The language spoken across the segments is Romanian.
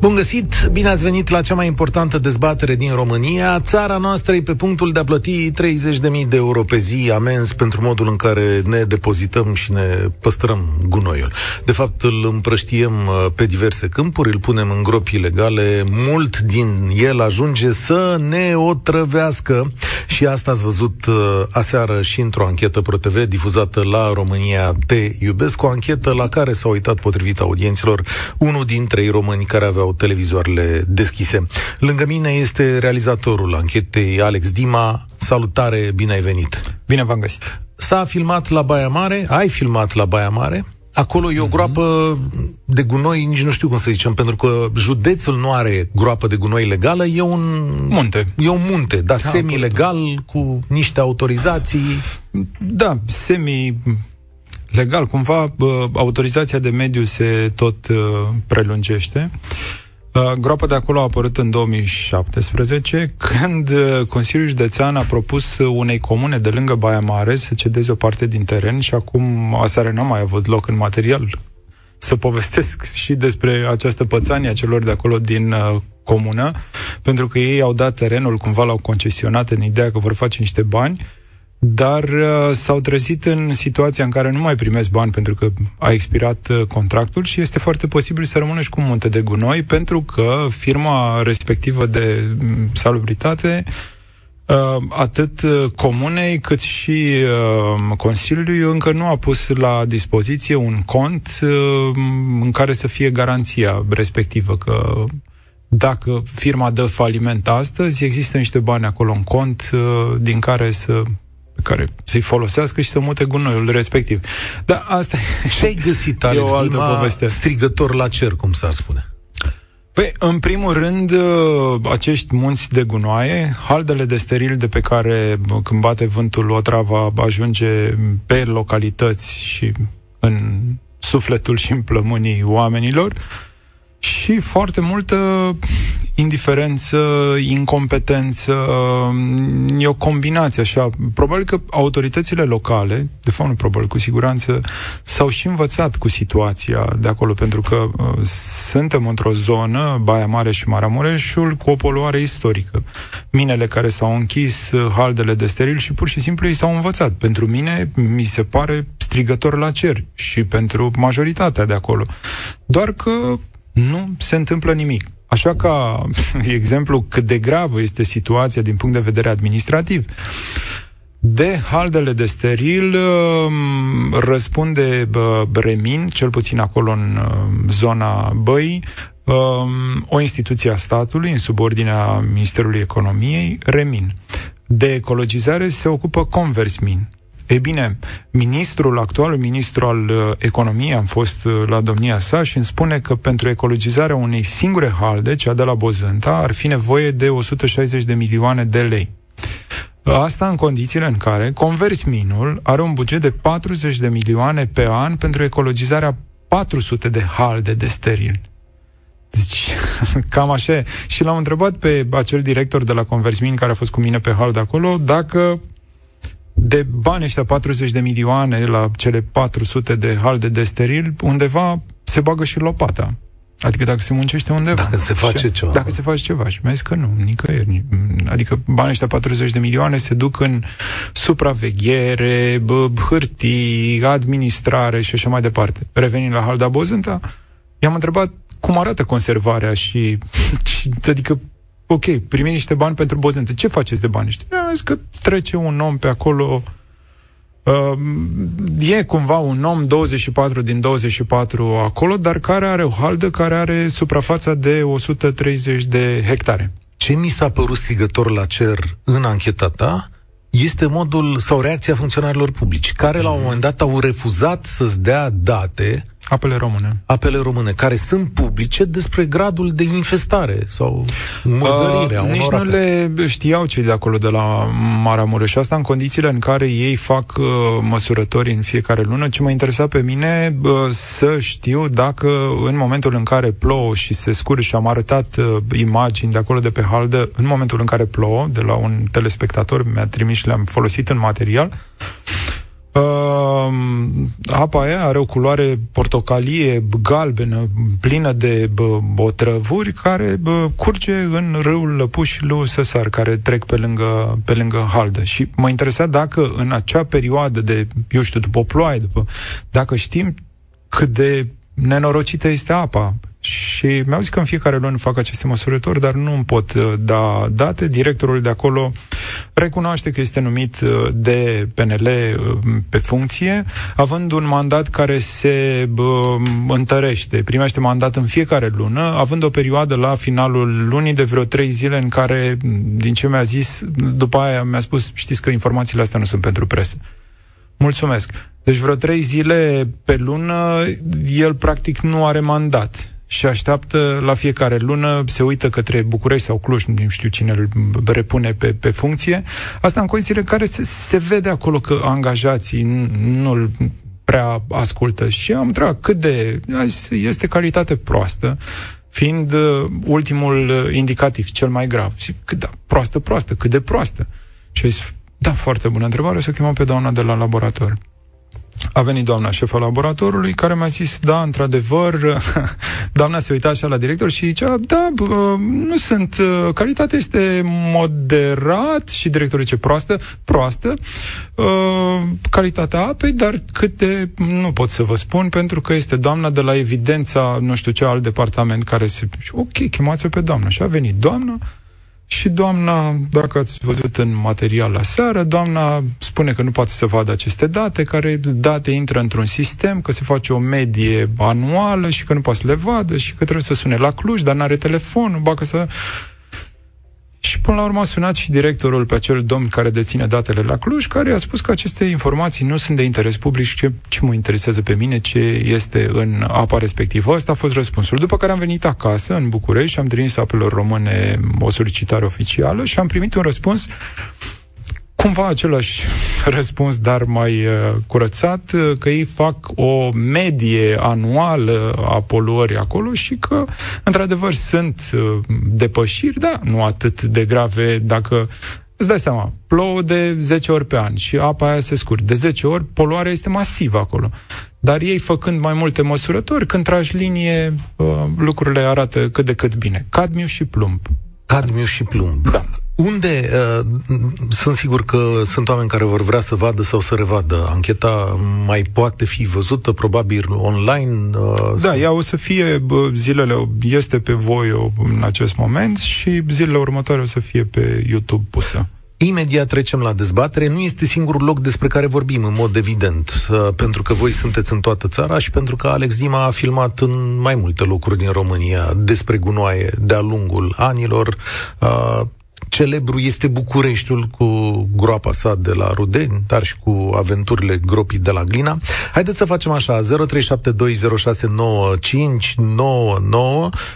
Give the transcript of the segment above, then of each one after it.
Bun găsit, bine ați venit la cea mai importantă dezbatere din România. Țara noastră e pe punctul de a plăti 30.000 de euro pe zi amenzi pentru modul în care ne depozităm și ne păstrăm gunoiul. De fapt, îl împrăștiem uh, pe diverse câmpuri, îl punem în gropi ilegale, mult din el ajunge să ne otrăvească și asta ați văzut uh, aseară și într-o anchetă ProTV difuzată la România Te iubesc, o anchetă la care s-a uitat potrivit audienților unul dintre ei români care aveau aveau televizoarele deschise. Lângă mine este realizatorul anchetei, Alex Dima. Salutare, bine ai venit! Bine v-am găsit! S-a filmat la Baia Mare, ai filmat la Baia Mare, Acolo e o mhm. groapă de gunoi, nici nu știu cum să zicem, pentru că județul nu are groapă de gunoi legală, e un... Munte. E un munte, dar da, semi-legal, cu niște autorizații. Da, semi legal, cumva autorizația de mediu se tot uh, prelungește. Uh, groapa de acolo a apărut în 2017, când uh, Consiliul Județean a propus unei comune de lângă Baia Mare să cedeze o parte din teren și acum aseară n-a mai avut loc în material să povestesc și despre această pățanie a celor de acolo din uh, comună, pentru că ei au dat terenul, cumva l-au concesionat în ideea că vor face niște bani dar uh, s-au trezit în situația în care nu mai primesc bani pentru că a expirat uh, contractul și este foarte posibil să rămână și cu munte de gunoi pentru că firma respectivă de mm, salubritate uh, atât uh, comunei cât și uh, Consiliului încă nu a pus la dispoziție un cont uh, în care să fie garanția respectivă că dacă firma dă faliment astăzi, există niște bani acolo în cont uh, din care să pe care să-i folosească și să mute gunoiul respectiv. Dar asta Ce ai găsit, Alex, e o altă poveste. strigător la cer, cum s-ar spune? Păi, în primul rând, uh, acești munți de gunoaie, haldele de steril de pe care, când bate vântul, o travă ajunge pe localități și în sufletul și în plămânii oamenilor, și foarte multă indiferență, incompetență, e o combinație așa. Probabil că autoritățile locale, de fapt nu probabil, cu siguranță, s-au și învățat cu situația de acolo, pentru că uh, suntem într-o zonă, Baia Mare și Maramureșul, cu o poluare istorică. Minele care s-au închis, uh, haldele de steril și pur și simplu ei s-au învățat. Pentru mine, mi se pare strigător la cer și pentru majoritatea de acolo. Doar că nu se întâmplă nimic. Așa ca exemplu cât de gravă este situația din punct de vedere administrativ. De haldele de steril um, răspunde Remin, cel puțin acolo în um, zona Băii, um, o instituție a statului în subordinea Ministerului Economiei, Remin. De ecologizare se ocupă Conversmin. Ei bine, ministrul, actualul ministru al uh, economiei, am fost uh, la domnia sa și îmi spune că pentru ecologizarea unei singure halde, cea de la Bozânta, ar fi nevoie de 160 de milioane de lei. Asta în condițiile în care Conversminul are un buget de 40 de milioane pe an pentru ecologizarea 400 de halde de steril. Deci, cam așa. Și l-am întrebat pe acel director de la Conversmin care a fost cu mine pe hal de acolo dacă de bani ăștia 40 de milioane la cele 400 de halde de steril, undeva se bagă și lopata. Adică dacă se muncește undeva. Dacă se face și, ceva. Dacă se face ceva. Și mi-a zis că nu, nicăieri. Adică banii ăștia 40 de milioane se duc în supraveghere, bă, hârtii, administrare și așa mai departe. Revenind la Halda Bozânta, i-am întrebat cum arată conservarea și, și adică ok, primim niște bani pentru bozente. Ce faceți de bani ăștia? Am zis că trece un om pe acolo, uh, e cumva un om 24 din 24 acolo, dar care are o haldă care are suprafața de 130 de hectare. Ce mi s-a părut strigător la cer în ancheta ta este modul sau reacția funcționarilor publici, care la un moment dat au refuzat să-ți dea date Apele române. Apele române, care sunt publice despre gradul de infestare sau mădărire uh, Nici nu ape. le știau cei de acolo de la Maramureș. Asta în condițiile în care ei fac uh, măsurători în fiecare lună. Ce mă interesa pe mine uh, să știu dacă în momentul în care plouă și se scurge și am arătat uh, imagini de acolo de pe haldă, în momentul în care plouă, de la un telespectator mi-a trimis și le-am folosit în material, Uh, apa aia are o culoare portocalie, galbenă, plină de bă, otrăvuri, care bă, curge în râul Lăpuș lui Săsar, care trec pe lângă, pe lângă Haldă. Și mă interesa dacă în acea perioadă de, eu știu, după ploaie, după, dacă știm cât de nenorocită este apa și mi-au zis că în fiecare lună fac aceste măsurători, dar nu îmi pot uh, da date. Directorul de acolo recunoaște că este numit uh, de PNL uh, pe funcție, având un mandat care se bă, întărește, primește mandat în fiecare lună, având o perioadă la finalul lunii de vreo trei zile în care, din ce mi-a zis, după aia mi-a spus, știți că informațiile astea nu sunt pentru presă. Mulțumesc. Deci vreo trei zile pe lună, el practic nu are mandat și așteaptă la fiecare lună, se uită către București sau Cluj, nu știu cine îl repune pe, pe funcție. Asta în condițiile în care se, se vede acolo că angajații nu-l prea ascultă. Și am întrebat cât de... Este calitate proastă, fiind uh, ultimul uh, indicativ, cel mai grav. Și cât da, proastă, proastă, cât de proastă. Și zis, da, foarte bună întrebare, să chemăm pe doamna de la laborator. A venit doamna șefa laboratorului care mi-a zis, da, într-adevăr, doamna se uita așa la director și zicea, da, nu sunt, uh, calitatea este moderat și directorul ce proastă, proastă, uh, calitatea apei, dar câte, nu pot să vă spun, pentru că este doamna de la evidența, nu știu ce, alt departament care se... Ok, chemați-o pe doamna. Și a venit doamna, și doamna, dacă ați văzut în material la seară, doamna spune că nu poate să vadă aceste date, care date intră într-un sistem, că se face o medie anuală și că nu poate să le vadă și că trebuie să sune la Cluj, dar nu are telefonul, ba că să și până la urmă a sunat și directorul pe acel domn care deține datele la Cluj, care a spus că aceste informații nu sunt de interes public și ce, ce mă interesează pe mine, ce este în apa respectivă. Asta a fost răspunsul. După care am venit acasă, în București, și am trimis apelor române o solicitare oficială și am primit un răspuns cumva același răspuns, dar mai uh, curățat, uh, că ei fac o medie anuală a poluării acolo și că, într-adevăr, sunt uh, depășiri, da, nu atât de grave dacă Îți dai seama, plouă de 10 ori pe an și apa aia se scurge. De 10 ori, poluarea este masivă acolo. Dar ei, făcând mai multe măsurători, când tragi linie, uh, lucrurile arată cât de cât bine. Cadmiu și plumb. Cadmiu și plumb. Da. Unde, uh, sunt sigur că sunt oameni care vor vrea să vadă sau să revadă. Ancheta mai poate fi văzută, probabil, online? Uh, da, ea o să fie, zilele, este pe voi în acest moment și zilele următoare o să fie pe YouTube pusă. Imediat trecem la dezbatere. Nu este singurul loc despre care vorbim, în mod evident, uh, pentru că voi sunteți în toată țara și pentru că Alex Dima a filmat în mai multe locuri din România despre gunoaie de-a lungul anilor. Uh, Celebru este Bucureștiul cu groapa sa de la Rudeni, dar și cu aventurile gropii de la Glina. Haideți să facem așa, 0372069599.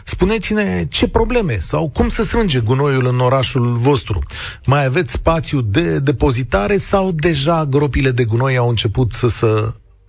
Spuneți-ne ce probleme sau cum se strânge gunoiul în orașul vostru. Mai aveți spațiu de depozitare sau deja gropile de gunoi au început să se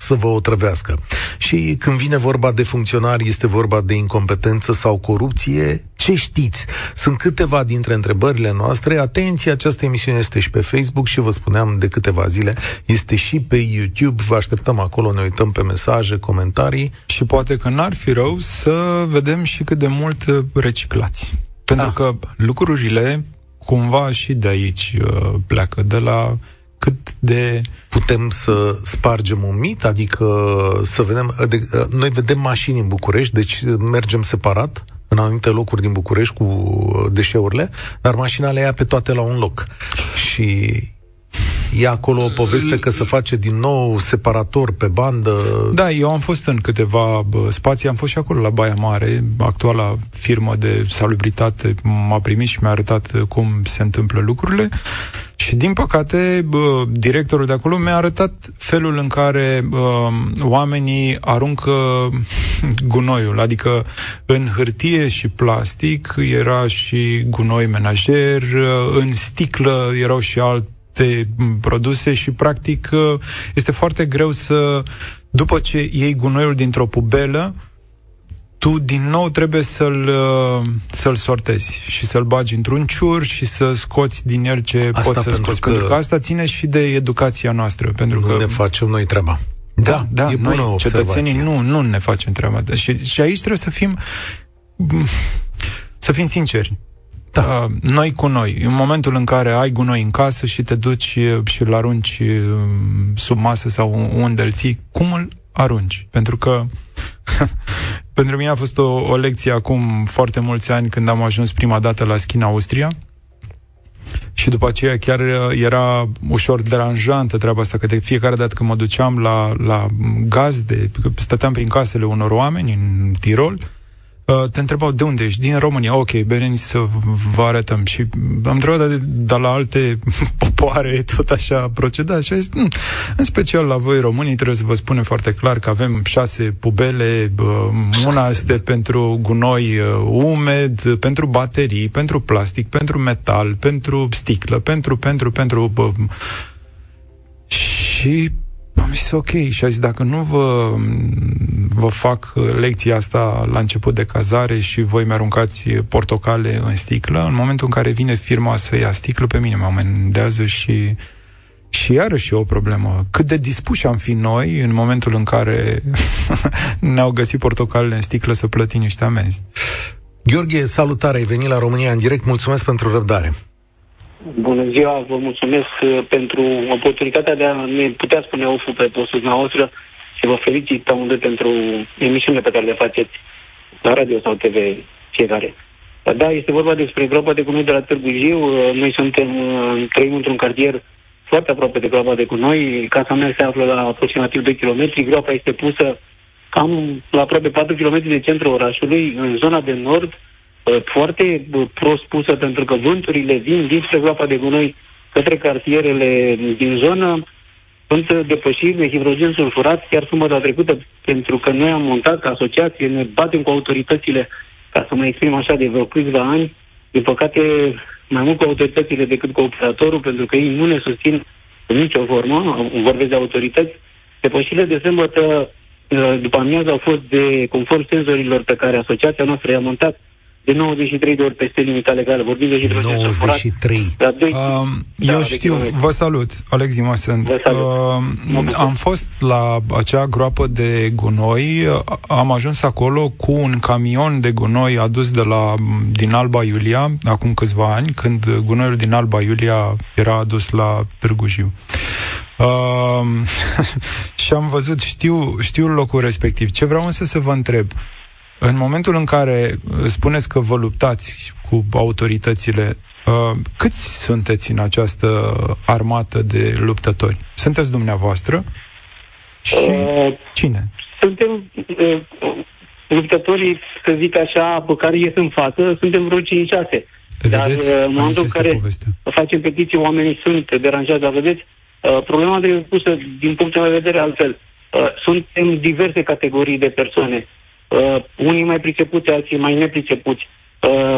să vă otrăvească. Și când vine vorba de funcționari, este vorba de incompetență sau corupție, ce știți? Sunt câteva dintre întrebările noastre. Atenție, această emisiune este și pe Facebook și vă spuneam de câteva zile, este și pe YouTube. Vă așteptăm acolo, ne uităm pe mesaje, comentarii. Și poate că n-ar fi rău să vedem și cât de mult reciclați. Pentru ah. că lucrurile cumva și de aici uh, pleacă, de la cât de... Putem să spargem un mit? Adică să vedem... De, noi vedem mașini în București, deci mergem separat în anumite locuri din București cu deșeurile, dar mașina le ia pe toate la un loc. Și E acolo o poveste că se face din nou separator pe bandă. Da, eu am fost în câteva spații, am fost și acolo la Baia Mare, actuala firmă de salubritate m-a primit și mi-a arătat cum se întâmplă lucrurile Și din păcate, bă, directorul de acolo mi-a arătat felul în care bă, oamenii aruncă gunoiul, adică în hârtie și plastic era și gunoi menajer, în sticlă erau și alte produse și practic este foarte greu să, după ce iei gunoiul dintr-o pubelă, tu din nou trebuie să-l, uh, să-l sortezi și să-l bagi într-un ciur și să scoți din el ce asta poți să scoți. Că pentru că asta ține și de educația noastră. Pentru nu că ne facem noi treaba. Da, da, e noi, bună cetățenii, nu, nu ne facem treaba. Și, și aici trebuie să fim să fim sinceri. Da. Uh, noi cu noi. În momentul în care ai gunoi în casă și te duci și îl arunci uh, sub masă sau unde îl ții, cum îl arunci? Pentru că pentru mine a fost o, o lecție acum foarte mulți ani când am ajuns prima dată la Schina Austria. Și după aceea chiar era ușor deranjantă treaba asta, că de fiecare dată când mă duceam la, la gazde, stăteam prin casele unor oameni în Tirol, uh, Uh, te întrebau de unde ești, din România, ok, veniți să vă arătăm. Și am întrebat de, de la alte popoare tot așa proceda? Și zis, mm, în special la voi românii trebuie să vă spunem foarte clar că avem șase pubele, una este pentru gunoi uh, umed, pentru baterii, pentru plastic, pentru metal, pentru sticlă, pentru, pentru, pentru... Bă, și am zis ok și a zis dacă nu vă, vă fac lecția asta la început de cazare și voi mi-aruncați portocale în sticlă, în momentul în care vine firma să ia sticlă, pe mine mă amendează și și iarăși e o problemă. Cât de dispuși am fi noi în momentul în care ne-au găsit portocalele în sticlă să plătim niște amenzi. Gheorghe, salutare, ai venit la România în direct, mulțumesc pentru răbdare. Bună ziua, vă mulțumesc uh, pentru oportunitatea de a ne putea spune ofu pe postul dumneavoastră și vă felicit amândoi pentru emisiunile pe care le faceți la radio sau TV fiecare. Da, este vorba despre groapa de gunoi de la Târgu Jiu. Uh, noi suntem, uh, trăim într-un cartier foarte aproape de groapa de gunoi. Casa mea se află la aproximativ 2 km. Groapa este pusă cam la aproape 4 km de centrul orașului, în zona de nord, Uh, foarte uh, prost pusă pentru că vânturile vin dinspre groapa de gunoi către cartierele din zonă, sunt depășiri de hidrogen sulfurat chiar sumătă trecută, pentru că noi am montat ca asociație, ne batem cu autoritățile, ca să mă exprim așa, de vreo câțiva ani. Din păcate, mai mult cu autoritățile decât cu operatorul, pentru că ei nu ne susțin în nicio formă, vorbesc de autorități. Depășirile de sâmbătă, uh, după amiază, au fost de conform senzorilor pe care asociația noastră i-a montat, de 93 de ori peste limita legală, vorbim de hidrogen 93. La 2, uh, eu da, știu, vă salut, Alex Dimasen. Vă salut. Uh, am fost la acea groapă de gunoi, am ajuns acolo cu un camion de gunoi adus de la, din Alba Iulia, acum câțiva ani, când gunoiul din Alba Iulia era adus la Târgu Jiu. Uh, și am văzut, știu, știu locul respectiv. Ce vreau însă să vă întreb, în momentul în care uh, spuneți că vă luptați cu autoritățile, uh, câți sunteți în această armată de luptători? Sunteți dumneavoastră? Și uh, cine? Suntem uh, luptătorii, să zic așa, pe care ies în față, suntem vreo 5-6. Dar uh, în momentul în care povestea. facem petiții, oamenii sunt deranjați, dar vedeți, uh, problema trebuie pusă din punctul meu de vedere altfel. Uh, suntem diverse categorii de persoane. Uh, unii mai pricepuți, alții mai nepricepuți. Uh,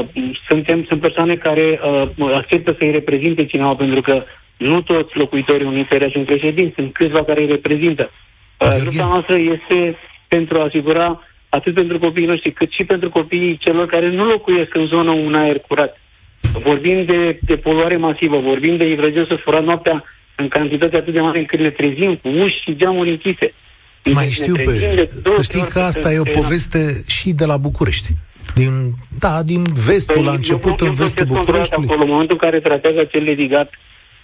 suntem, sunt persoane care uh, acceptă să-i reprezinte cineva, pentru că nu toți locuitorii unui țări sunt președinți, sunt câțiva care îi reprezintă. Uh, lupta noastră este pentru a asigura atât pentru copiii noștri, cât și pentru copiii celor care nu locuiesc în zonă un aer curat. Vorbim de, de poluare masivă, vorbim de hidrogen sulfurat noaptea în cantitate atât de mare încât ne trezim cu uși și geamuri închise. Mai știu pe... Să știi că asta e o poveste și de la București. Din, da, din vestul, păi, la început în vestul Bucureștiului. Acolo, în momentul în care tratează acel ligat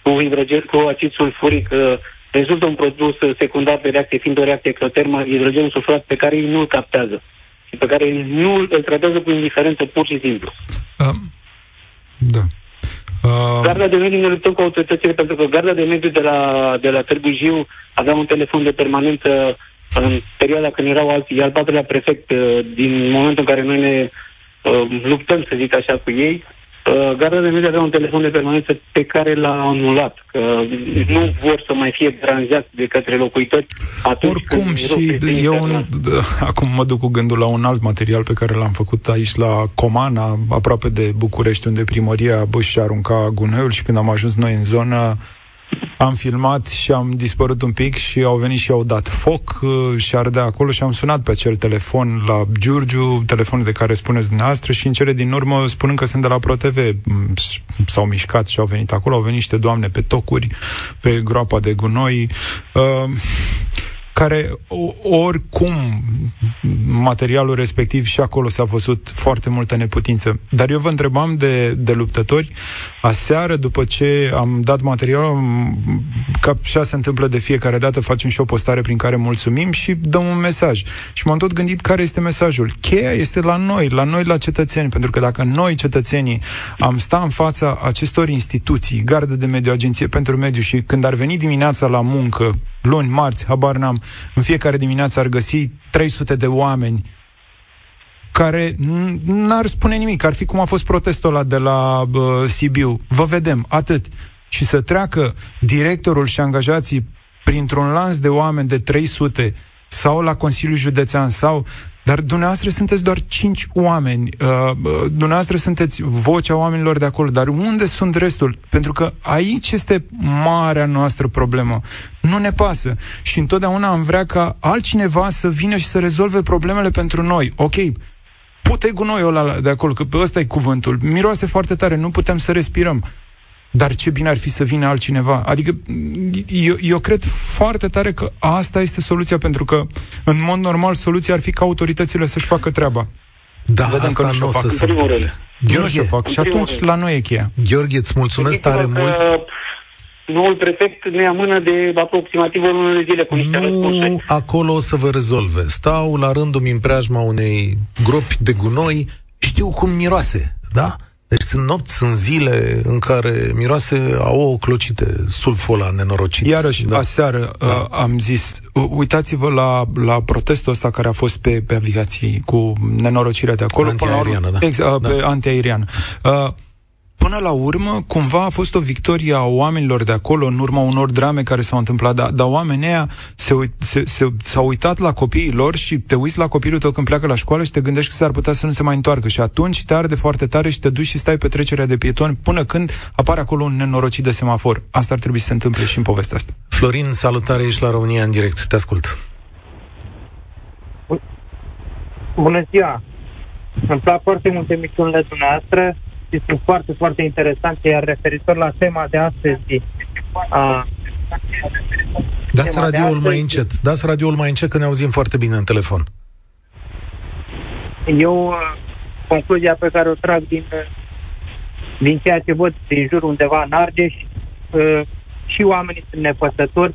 cu hidrogen, cu acid sulfuric, uh, rezultă un produs secundar de reacție, fiind o reacție ectotermă, hidrogenul sulfurat, pe care ei nu îl captează și pe care nu îl tratează cu indiferență pur și simplu. Um, da. Uh... Garda de mediu ne luptăm cu autoritățile pentru că garda de mediu de la, de la Târgu Jiu avea un telefon de permanență în perioada când erau alții, al patrulea prefect, uh, din momentul în care noi ne uh, luptăm, să zic așa, cu ei, Uh, Garda de Media avea un telefon de permanență pe care l-a anulat, că nu vor să mai fie deranjați de către locuitori atunci Oricum când și eu nu, acum mă duc cu gândul la un alt material pe care l-am făcut aici la Comana, aproape de București, unde primăria își arunca gunoiul și când am ajuns noi în zonă, am filmat și am dispărut un pic și au venit și au dat foc uh, și ardea acolo și am sunat pe acel telefon la Giurgiu, telefonul de care spuneți dumneavoastră și în cele din urmă, spunând că sunt de la ProTV, s-au mișcat și au venit acolo, au venit niște doamne pe tocuri, pe groapa de gunoi. Uh, care oricum materialul respectiv și acolo s-a văzut foarte multă neputință. Dar eu vă întrebam de, de luptători aseară, după ce am dat materialul, ca așa se întâmplă de fiecare dată, facem și o postare prin care mulțumim și dăm un mesaj. Și m-am tot gândit care este mesajul. Cheia este la noi, la noi, la cetățeni, pentru că dacă noi, cetățenii, am sta în fața acestor instituții, gardă de mediu, agenție pentru mediu și când ar veni dimineața la muncă, luni, marți, habar n-am, în fiecare dimineață ar găsi 300 de oameni care n-ar spune nimic, ar fi cum a fost protestul ăla de la uh, Sibiu. Vă vedem, atât. Și să treacă directorul și angajații printr-un lans de oameni de 300 sau la Consiliul Județean sau dar dumneavoastră sunteți doar cinci oameni, uh, uh, dumneavoastră sunteți vocea oamenilor de acolo, dar unde sunt restul? Pentru că aici este marea noastră problemă. Nu ne pasă. Și întotdeauna am vrea ca altcineva să vină și să rezolve problemele pentru noi. Ok, pute gunoiul ăla de acolo, că ăsta e cuvântul. Miroase foarte tare, nu putem să respirăm. Dar ce bine ar fi să vină altcineva. Adică eu, eu cred foarte tare că asta este soluția, pentru că în mod normal soluția ar fi ca autoritățile să-și facă treaba. Da, Vedem asta că nu, nu o fac. Să nu și fac. Și atunci la noi e cheia. Gheorghe, îți mulțumesc tare mult. Noul prefect ne amână de aproximativ o lună de zile cu niște Nu răspunsuri. acolo o să vă rezolve. Stau la rândul în preajma unei gropi de gunoi, știu cum miroase, da? Deci sunt nopți, sunt zile în care miroase a o clocite, sulful ăla nenorocit. Iarăși, da. aseară da. Uh, am zis, uitați-vă la, la protestul ăsta care a fost pe, pe aviații cu nenorocirea de acolo. Antiaeriană, da. Ex, uh, da. Pe antiaeriană. Uh, până la urmă, cumva a fost o victorie a oamenilor de acolo, în urma unor drame care s-au întâmplat, dar, dar oamenii ăia se, se, se, s-au uitat la copiii lor și te uiți la copilul tău când pleacă la școală și te gândești că s-ar putea să nu se mai întoarcă și atunci te arde foarte tare și te duci și stai pe trecerea de pietoni până când apare acolo un nenorocit de semafor. Asta ar trebui să se întâmple și în povestea asta. Florin, salutare, ești la România în direct. Te ascult. Bună ziua! Îmi plac foarte mult emisiunile dumneavoastră și sunt foarte, foarte interesante, iar referitor la tema de astăzi, a, Dați radioul mai încet. Dați radioul mai încet, că ne auzim foarte bine în telefon. Eu, concluzia pe care o trag din, din ceea ce văd din jur undeva în Argeș, și oamenii sunt nepăsători,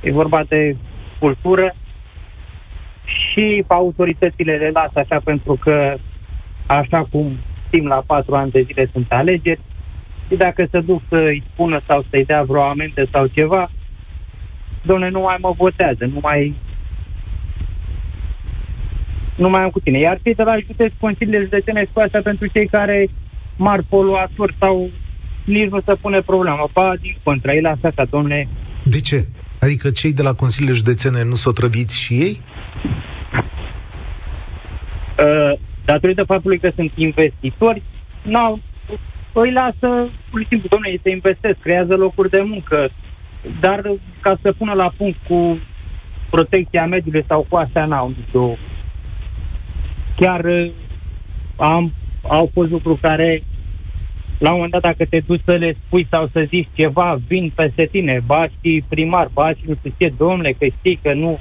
e vorba de cultură, și autoritățile le lasă așa pentru că, așa cum știm, la patru ani de zile sunt alegeri și dacă se duc să-i spună sau să-i dea vreo amendă sau ceva, doamne, nu mai mă votează, nu mai nu mai am cu tine. Iar cei de la județ, consiliile județene cu asta pentru cei care mari poluatori sau nici nu se pune problema. Ba, din contra, ei lasă ca domne... De ce? Adică cei de la consiliile județene nu s-o trăviți și ei? Uh, datorită faptului că sunt investitori, n-au, îi lasă, pur și simplu, domnule, ei se investesc, creează locuri de muncă, dar ca să pună la punct cu protecția mediului sau cu astea n-au nicio... Chiar uh, am, au fost lucruri care la un moment dat dacă te duci să le spui sau să zici ceva, vin peste tine, ba și primar, ba și nu știu ce, domnule, că știi că nu...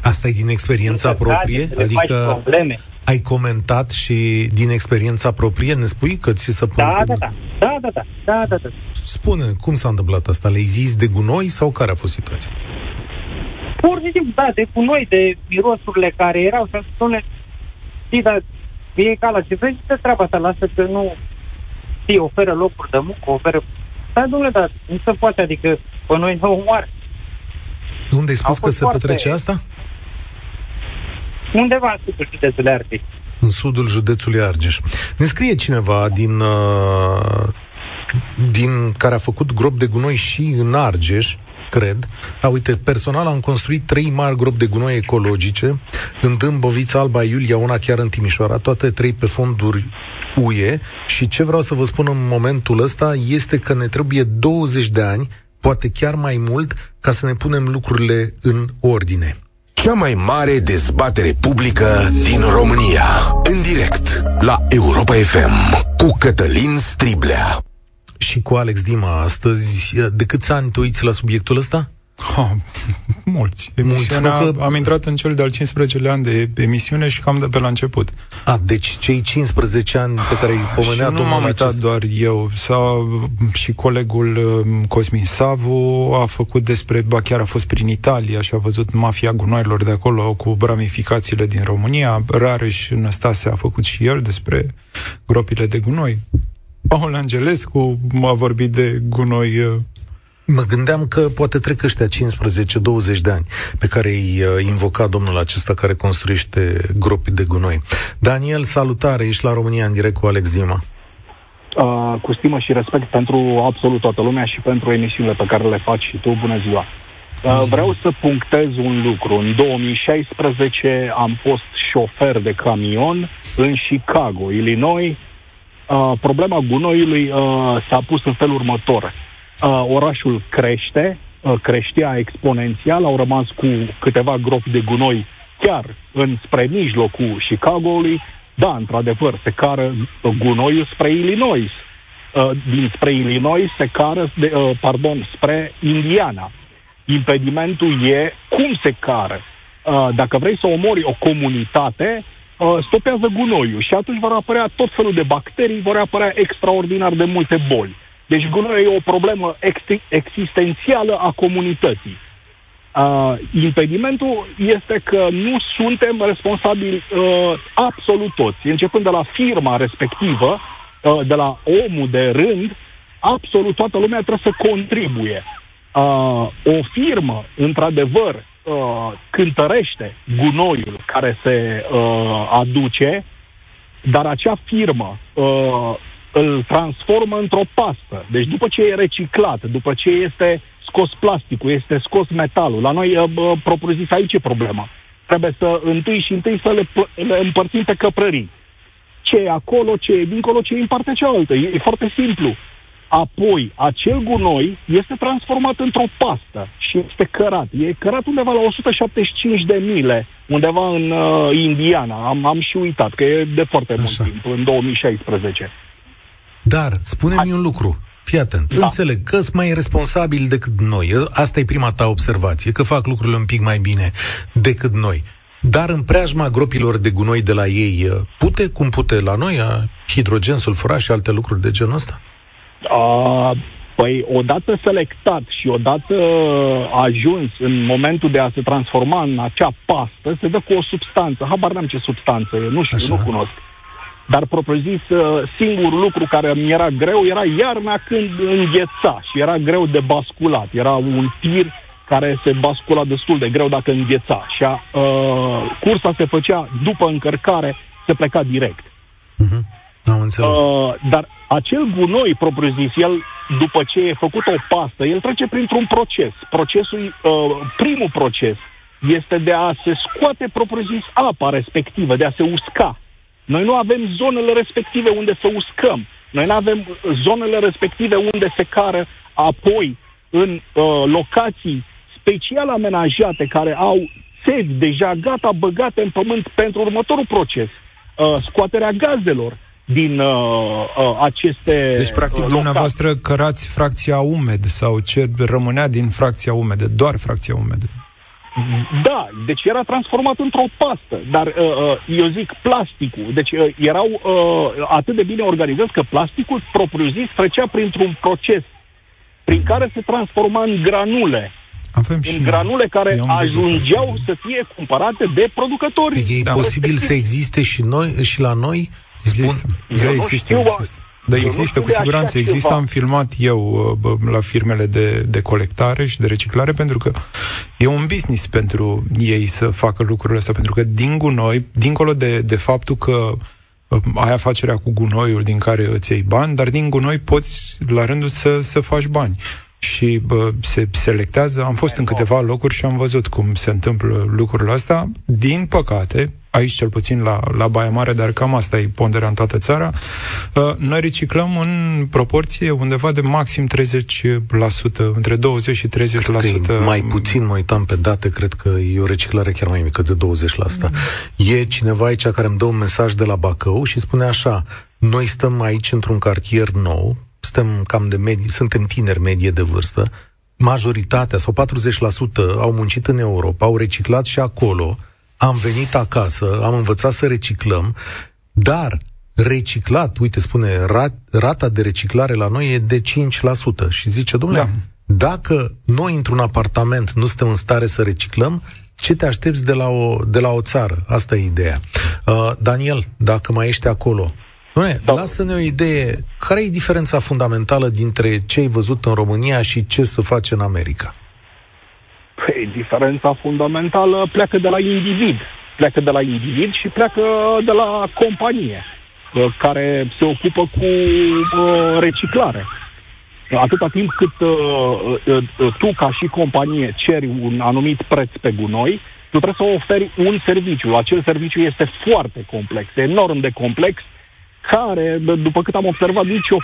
Asta e din experiența proprie? Adică probleme. Ai comentat și din experiența proprie ne spui că ți se pune... Da, da, da, da, da, da, da, da, da. Spune, cum s-a întâmplat asta? Le-ai zis de gunoi sau care a fost situația? Pur și simplu, da, de gunoi, de mirosurile care erau și am zis, știi, dar e ca la ce vrei, să treaba ta, lasă că nu, știi, oferă locuri de muncă, oferă... Da, domnule, dar nu se poate, adică pe noi ne omoară. Unde ai spus că se foarte... petrece asta? Undeva în sudul județului Argeș. în sudul județului Argeș. Ne scrie cineva din, uh, din care a făcut grob de gunoi și în Argeș, cred. A, uite, personal am construit trei mari gropi de gunoi ecologice, în Dâmbovița, Alba Iulia, una chiar în Timișoara, toate trei pe fonduri UE și ce vreau să vă spun în momentul ăsta este că ne trebuie 20 de ani, poate chiar mai mult, ca să ne punem lucrurile în ordine. Cea mai mare dezbatere publică din România. În direct la Europa FM cu Cătălin Striblea și cu Alex Dima astăzi. De câți ani te uiți la subiectul ăsta? Ha, mulți. Emisiunea, mulți că... Am intrat în cel de-al 15-lea an de emisiune și cam de pe la început. A, deci cei 15 ani pe care îi pomenea și nu m-am uitat acest... doar eu. Sau și colegul um, Cosmin Savu a făcut despre, ba chiar a fost prin Italia și a văzut mafia gunoilor de acolo cu ramificațiile din România. Rareș Năstase a făcut și el despre gropile de gunoi. Paul Angelescu a vorbit de gunoi uh, Mă gândeam că poate trec ăștia 15-20 de ani pe care îi uh, invoca domnul acesta care construiește gropi de gunoi. Daniel, salutare, ești la România în direct cu Alex Dima. Uh, cu stimă și respect pentru absolut toată lumea și pentru emisiunile pe care le faci și tu. Bună ziua! Uh, vreau să punctez un lucru. În 2016 am fost șofer de camion în Chicago, Illinois, Uh, problema gunoiului uh, s-a pus în felul următor. Uh, orașul crește, uh, creștea exponențial, au rămas cu câteva gropi de gunoi chiar înspre mijlocul Chicagoului. Da, într-adevăr, se cară gunoiul spre Illinois. Uh, din spre Illinois se cară, de, uh, pardon, spre Indiana. Impedimentul e cum se cară. Uh, dacă vrei să omori o comunitate, uh, stopează gunoiul și atunci vor apărea tot felul de bacterii, vor apărea extraordinar de multe boli. Deci gunoiul e o problemă ex- existențială a comunității. Uh, impedimentul este că nu suntem responsabili uh, absolut toți, începând de la firma respectivă, uh, de la omul de rând, absolut toată lumea trebuie să contribuie. Uh, o firmă, într-adevăr, uh, cântărește gunoiul care se uh, aduce, dar acea firmă uh, îl transformă într-o pastă. Deci după ce e reciclat, după ce este scos plasticul, este scos metalul, la noi, uh, propriu-zis, aici e problema. Trebuie să întâi și întâi să le, le împărțim pe căprării. Ce e acolo, ce e dincolo, ce e în partea cealaltă. E, e foarte simplu. Apoi, acel gunoi este transformat într-o pastă și este cărat. E cărat undeva la 175 de mile, undeva în uh, Indiana. Am, am și uitat, că e de foarte Așa. mult timp, în 2016. Dar, spune-mi un lucru. Fii atent. Da. Înțeleg că sunt mai responsabil decât noi. Asta e prima ta observație, că fac lucrurile un pic mai bine decât noi. Dar în preajma gropilor de gunoi de la ei, uh, pute cum pute la noi, hidrogen, sulfurat și alte lucruri de genul ăsta? Uh, păi, odată selectat și odată ajuns în momentul de a se transforma în acea pastă, se dă cu o substanță. Habar n-am ce substanță e, nu știu, Așa. nu cunosc. Dar, propriu-zis, singurul lucru care mi era greu era iarna când îngheța și era greu de basculat. Era un tir care se bascula destul de greu dacă îngheța. Și a, uh, cursa se făcea după încărcare, se pleca direct. Uh-huh. Am înțeles. Uh, dar acel gunoi propriu-zis, el, după ce e făcut o pastă, el trece printr-un proces. Procesul, uh, primul proces este de a se scoate propriu-zis apa respectivă, de a se usca. Noi nu avem zonele respective unde să uscăm. Noi nu avem zonele respective unde se cară apoi în uh, locații special amenajate care au țevi deja gata băgate în pământ pentru următorul proces. Uh, scoaterea gazelor, din uh, uh, aceste Deci, practic, uh, dumneavoastră cărați fracția umed sau ce rămânea din fracția umede, doar fracția umede. Da, deci era transformat într-o pastă, dar uh, uh eu zic plasticul. Deci uh, erau uh, atât de bine organizați că plasticul propriu-zis trecea printr-un proces prin care se transforma în granule. Avem în și granule care ajungeau să fie cumpărate de producători. E da, posibil să existe și noi și la noi Există. Spun, eu, nu există, știu, există. Da, există, cu siguranță există. Ceva. Am filmat eu la firmele de, de colectare și de reciclare pentru că e un business pentru ei să facă lucrurile astea, pentru că din gunoi, dincolo de, de faptul că ai afacerea cu gunoiul din care îți iei bani, dar din gunoi poți la rândul să, să faci bani și bă, se selectează. Am fost în câteva locuri și am văzut cum se întâmplă lucrurile astea. Din păcate, aici cel puțin la, la Baia Mare, dar cam asta e ponderea în toată țara, uh, noi reciclăm în proporție undeva de maxim 30%, între 20 și 30%. mai puțin, mă uitam pe date, cred că e o reciclare chiar mai mică de 20%. Mm. E cineva aici care îmi dă un mesaj de la Bacău și spune așa, noi stăm aici într-un cartier nou, suntem cam de medie, suntem tineri medie de vârstă, majoritatea sau 40% au muncit în Europa, au reciclat și acolo, am venit acasă, am învățat să reciclăm, dar reciclat, uite, spune, rat, rata de reciclare la noi e de 5%. Și zice, domnule, da. dacă noi într-un apartament nu suntem în stare să reciclăm, ce te aștepți de la o, de la o țară? Asta e ideea. Uh, Daniel, dacă mai ești acolo, Doamne, da. lasă-ne o idee. Care e diferența fundamentală dintre ce ai văzut în România și ce se face în America? Păi, diferența fundamentală pleacă de la individ. Pleacă de la individ și pleacă de la companie uh, care se ocupă cu uh, reciclare. Atâta timp cât uh, tu, ca și companie, ceri un anumit preț pe gunoi, tu trebuie să oferi un serviciu. Acel serviciu este foarte complex, enorm de complex, care, după cât am observat, nicio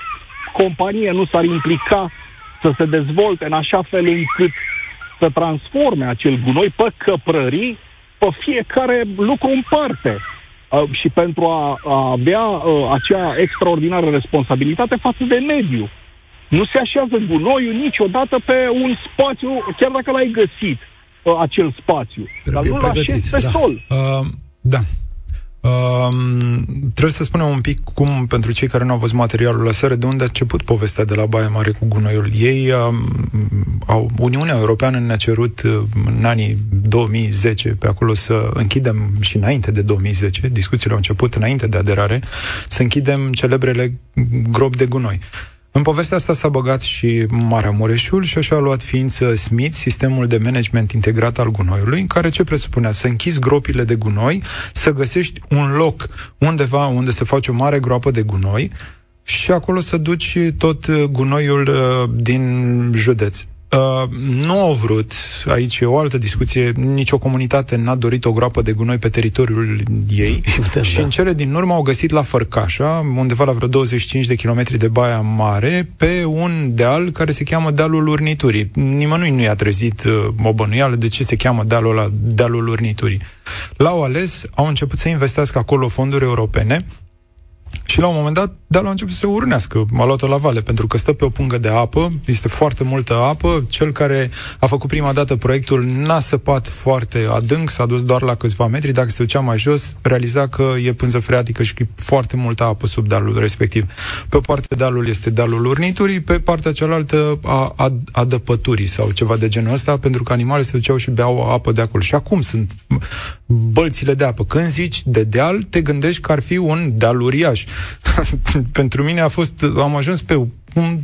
companie nu s-ar implica să se dezvolte în așa fel încât să transforme acel gunoi pe căprării, pe fiecare lucru în parte. Uh, și pentru a, a avea uh, acea extraordinară responsabilitate față de mediu. Nu se așează gunoiul niciodată pe un spațiu, chiar dacă l-ai găsit, uh, acel spațiu. Trebuie dar nu-l așezi pe da. sol. Uh, da. Um, trebuie să spunem un pic cum, pentru cei care nu au văzut materialul la seară, de unde a început povestea de la Baia Mare cu gunoiul. Ei, um, au, Uniunea Europeană ne-a cerut uh, în anii 2010 pe acolo să închidem și înainte de 2010, discuțiile au început înainte de aderare, să închidem celebrele gropi de gunoi. În povestea asta s-a băgat și Marea Mureșul și așa a luat ființă Smith, sistemul de management integrat al gunoiului, în care ce presupunea? Să închizi gropile de gunoi, să găsești un loc undeva unde se face o mare groapă de gunoi și acolo să duci tot gunoiul uh, din județ. Uh, nu au vrut, aici e o altă discuție, nicio comunitate n-a dorit o groapă de gunoi pe teritoriul ei Evident, și da. în cele din urmă au găsit la Fărcașa, undeva la vreo 25 de kilometri de Baia Mare, pe un deal care se cheamă Dealul Urniturii. Nimănui nu i-a trezit uh, o bănuială de ce se cheamă dealul ăla Dealul Urniturii. L-au ales, au început să investească acolo fonduri europene, și la un moment dat, de a început să se urnească m-a luat la vale, pentru că stă pe o pungă de apă, este foarte multă apă. Cel care a făcut prima dată proiectul n-a săpat foarte adânc, s-a dus doar la câțiva metri. Dacă se ducea mai jos, realiza că e pânză freatică și că e foarte multă apă sub dealul respectiv. Pe o parte dealul este dealul urniturii, pe partea cealaltă a, a, a dăpăturii sau ceva de genul ăsta, pentru că animalele se duceau și beau apă de acolo. Și acum sunt bălțile de apă. Când zici de deal, te gândești că ar fi un deal uriaș. Pentru mine a fost, am ajuns pe un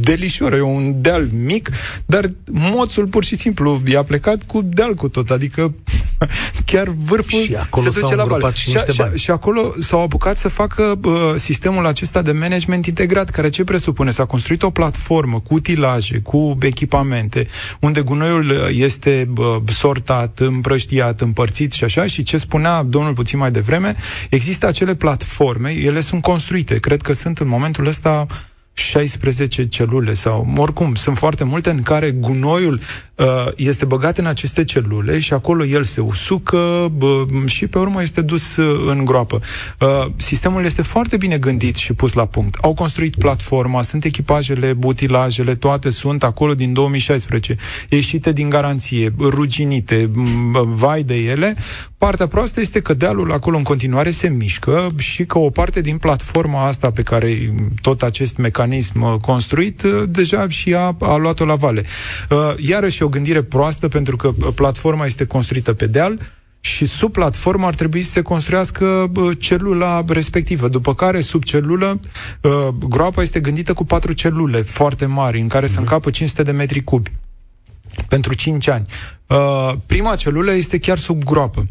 delișor, e un deal mic, dar moțul pur și simplu i-a plecat cu deal cu tot, adică chiar vârful și acolo se duce la val. Și, și, și, și acolo s-au apucat să facă uh, sistemul acesta de management integrat, care ce presupune? S-a construit o platformă cu utilaje, cu echipamente, unde gunoiul este uh, sortat, împrăștiat, împărțit și așa, și ce spunea domnul puțin mai devreme, există acele platforme, ele sunt construite, cred că sunt în momentul ăsta 16 celule sau oricum, sunt foarte multe în care gunoiul uh, este băgat în aceste celule și acolo el se usucă uh, și pe urmă este dus uh, în groapă. Uh, sistemul este foarte bine gândit și pus la punct. Au construit platforma, sunt echipajele, butilajele, toate sunt acolo din 2016, ieșite din garanție, ruginite, vai de ele. Partea proastă este că dealul acolo în continuare se mișcă și că o parte din platforma asta pe care tot acest mecanism mecanism uh, construit, uh, deja și a, a luat-o la vale. Uh, iarăși o gândire proastă, pentru că platforma este construită pe deal, și sub platformă ar trebui să se construiască celula respectivă, după care sub celulă groapa este gândită cu patru celule foarte mari, în care mm-hmm. se mhm. încapă 500 de metri cubi pentru 5 ani. Prima celulă este chiar sub groapă.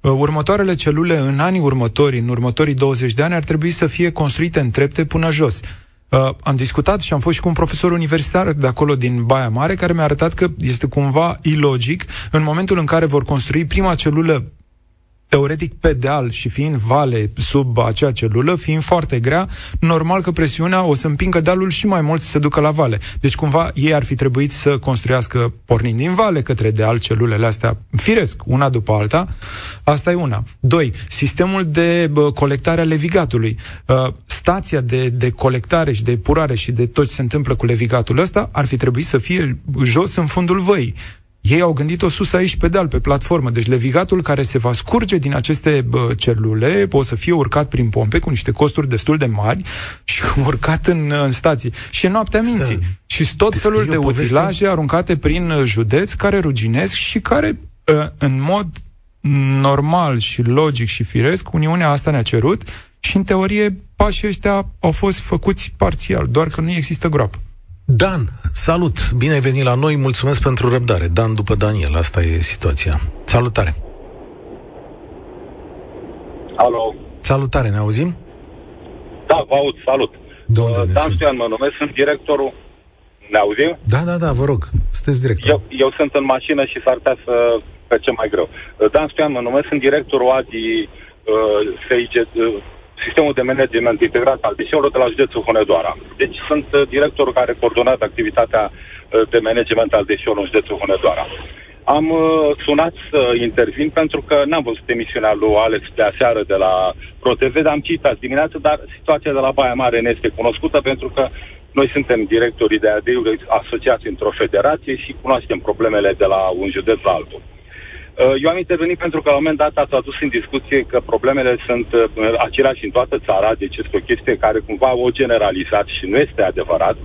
Următoarele celule în anii următori, în următorii 20 de ani, ar trebui să fie construite în trepte până jos. Uh, am discutat și am fost și cu un profesor universitar de acolo din Baia Mare care mi-a arătat că este cumva ilogic în momentul în care vor construi prima celulă teoretic pe deal și fiind vale sub acea celulă, fiind foarte grea, normal că presiunea o să împingă dealul și mai mult să se ducă la vale. Deci cumva ei ar fi trebuit să construiască pornind din vale către deal celulele astea, firesc, una după alta. Asta e una. Doi, sistemul de bă, colectare a levigatului. Uh, stația de, de colectare și de epurare și de tot ce se întâmplă cu levigatul ăsta ar fi trebuit să fie jos în fundul văii. Ei au gândit-o sus aici pe deal, pe platformă. Deci levigatul care se va scurge din aceste bă, celule o să fie urcat prin pompe cu niște costuri destul de mari și urcat în, în stație. Și e noaptea minții. Și tot felul de utilaje aruncate prin județ care ruginesc și care, ă, în mod normal și logic și firesc, Uniunea asta ne-a cerut și, în teorie, pașii ăștia au fost făcuți parțial, doar că nu există groapă. Dan, salut! Bine ai venit la noi, mulțumesc pentru răbdare. Dan după Daniel, asta e situația. Salutare! Alo! Salutare, ne auzim? Da, vă aud, salut! De unde uh, Dan Stoian mă numesc, sunt directorul... Ne auzim? Da, da, da, vă rog, sunteți director. Eu, eu sunt în mașină și s-ar putea să ce mai greu. Uh, Dan Stoian mă numesc, sunt directorul ADI uh, SIG, uh, sistemul de management integrat al deșeurilor de la județul Hunedoara. Deci sunt uh, directorul care coordonat activitatea uh, de management al deșeurilor în județul Hunedoara. Am uh, sunat să intervin pentru că n-am văzut emisiunea lui Alex de aseară de la ProTV, dar am citat dimineața, dar situația de la Baia Mare ne este cunoscută pentru că noi suntem directorii de ADI-uri asociați într-o federație și cunoaștem problemele de la un județ la altul. Uh, eu am intervenit pentru că la un moment dat ați adus în discuție că problemele sunt uh, aceleași în toată țara, deci este o chestie care cumva o generalizat și nu este adevărat.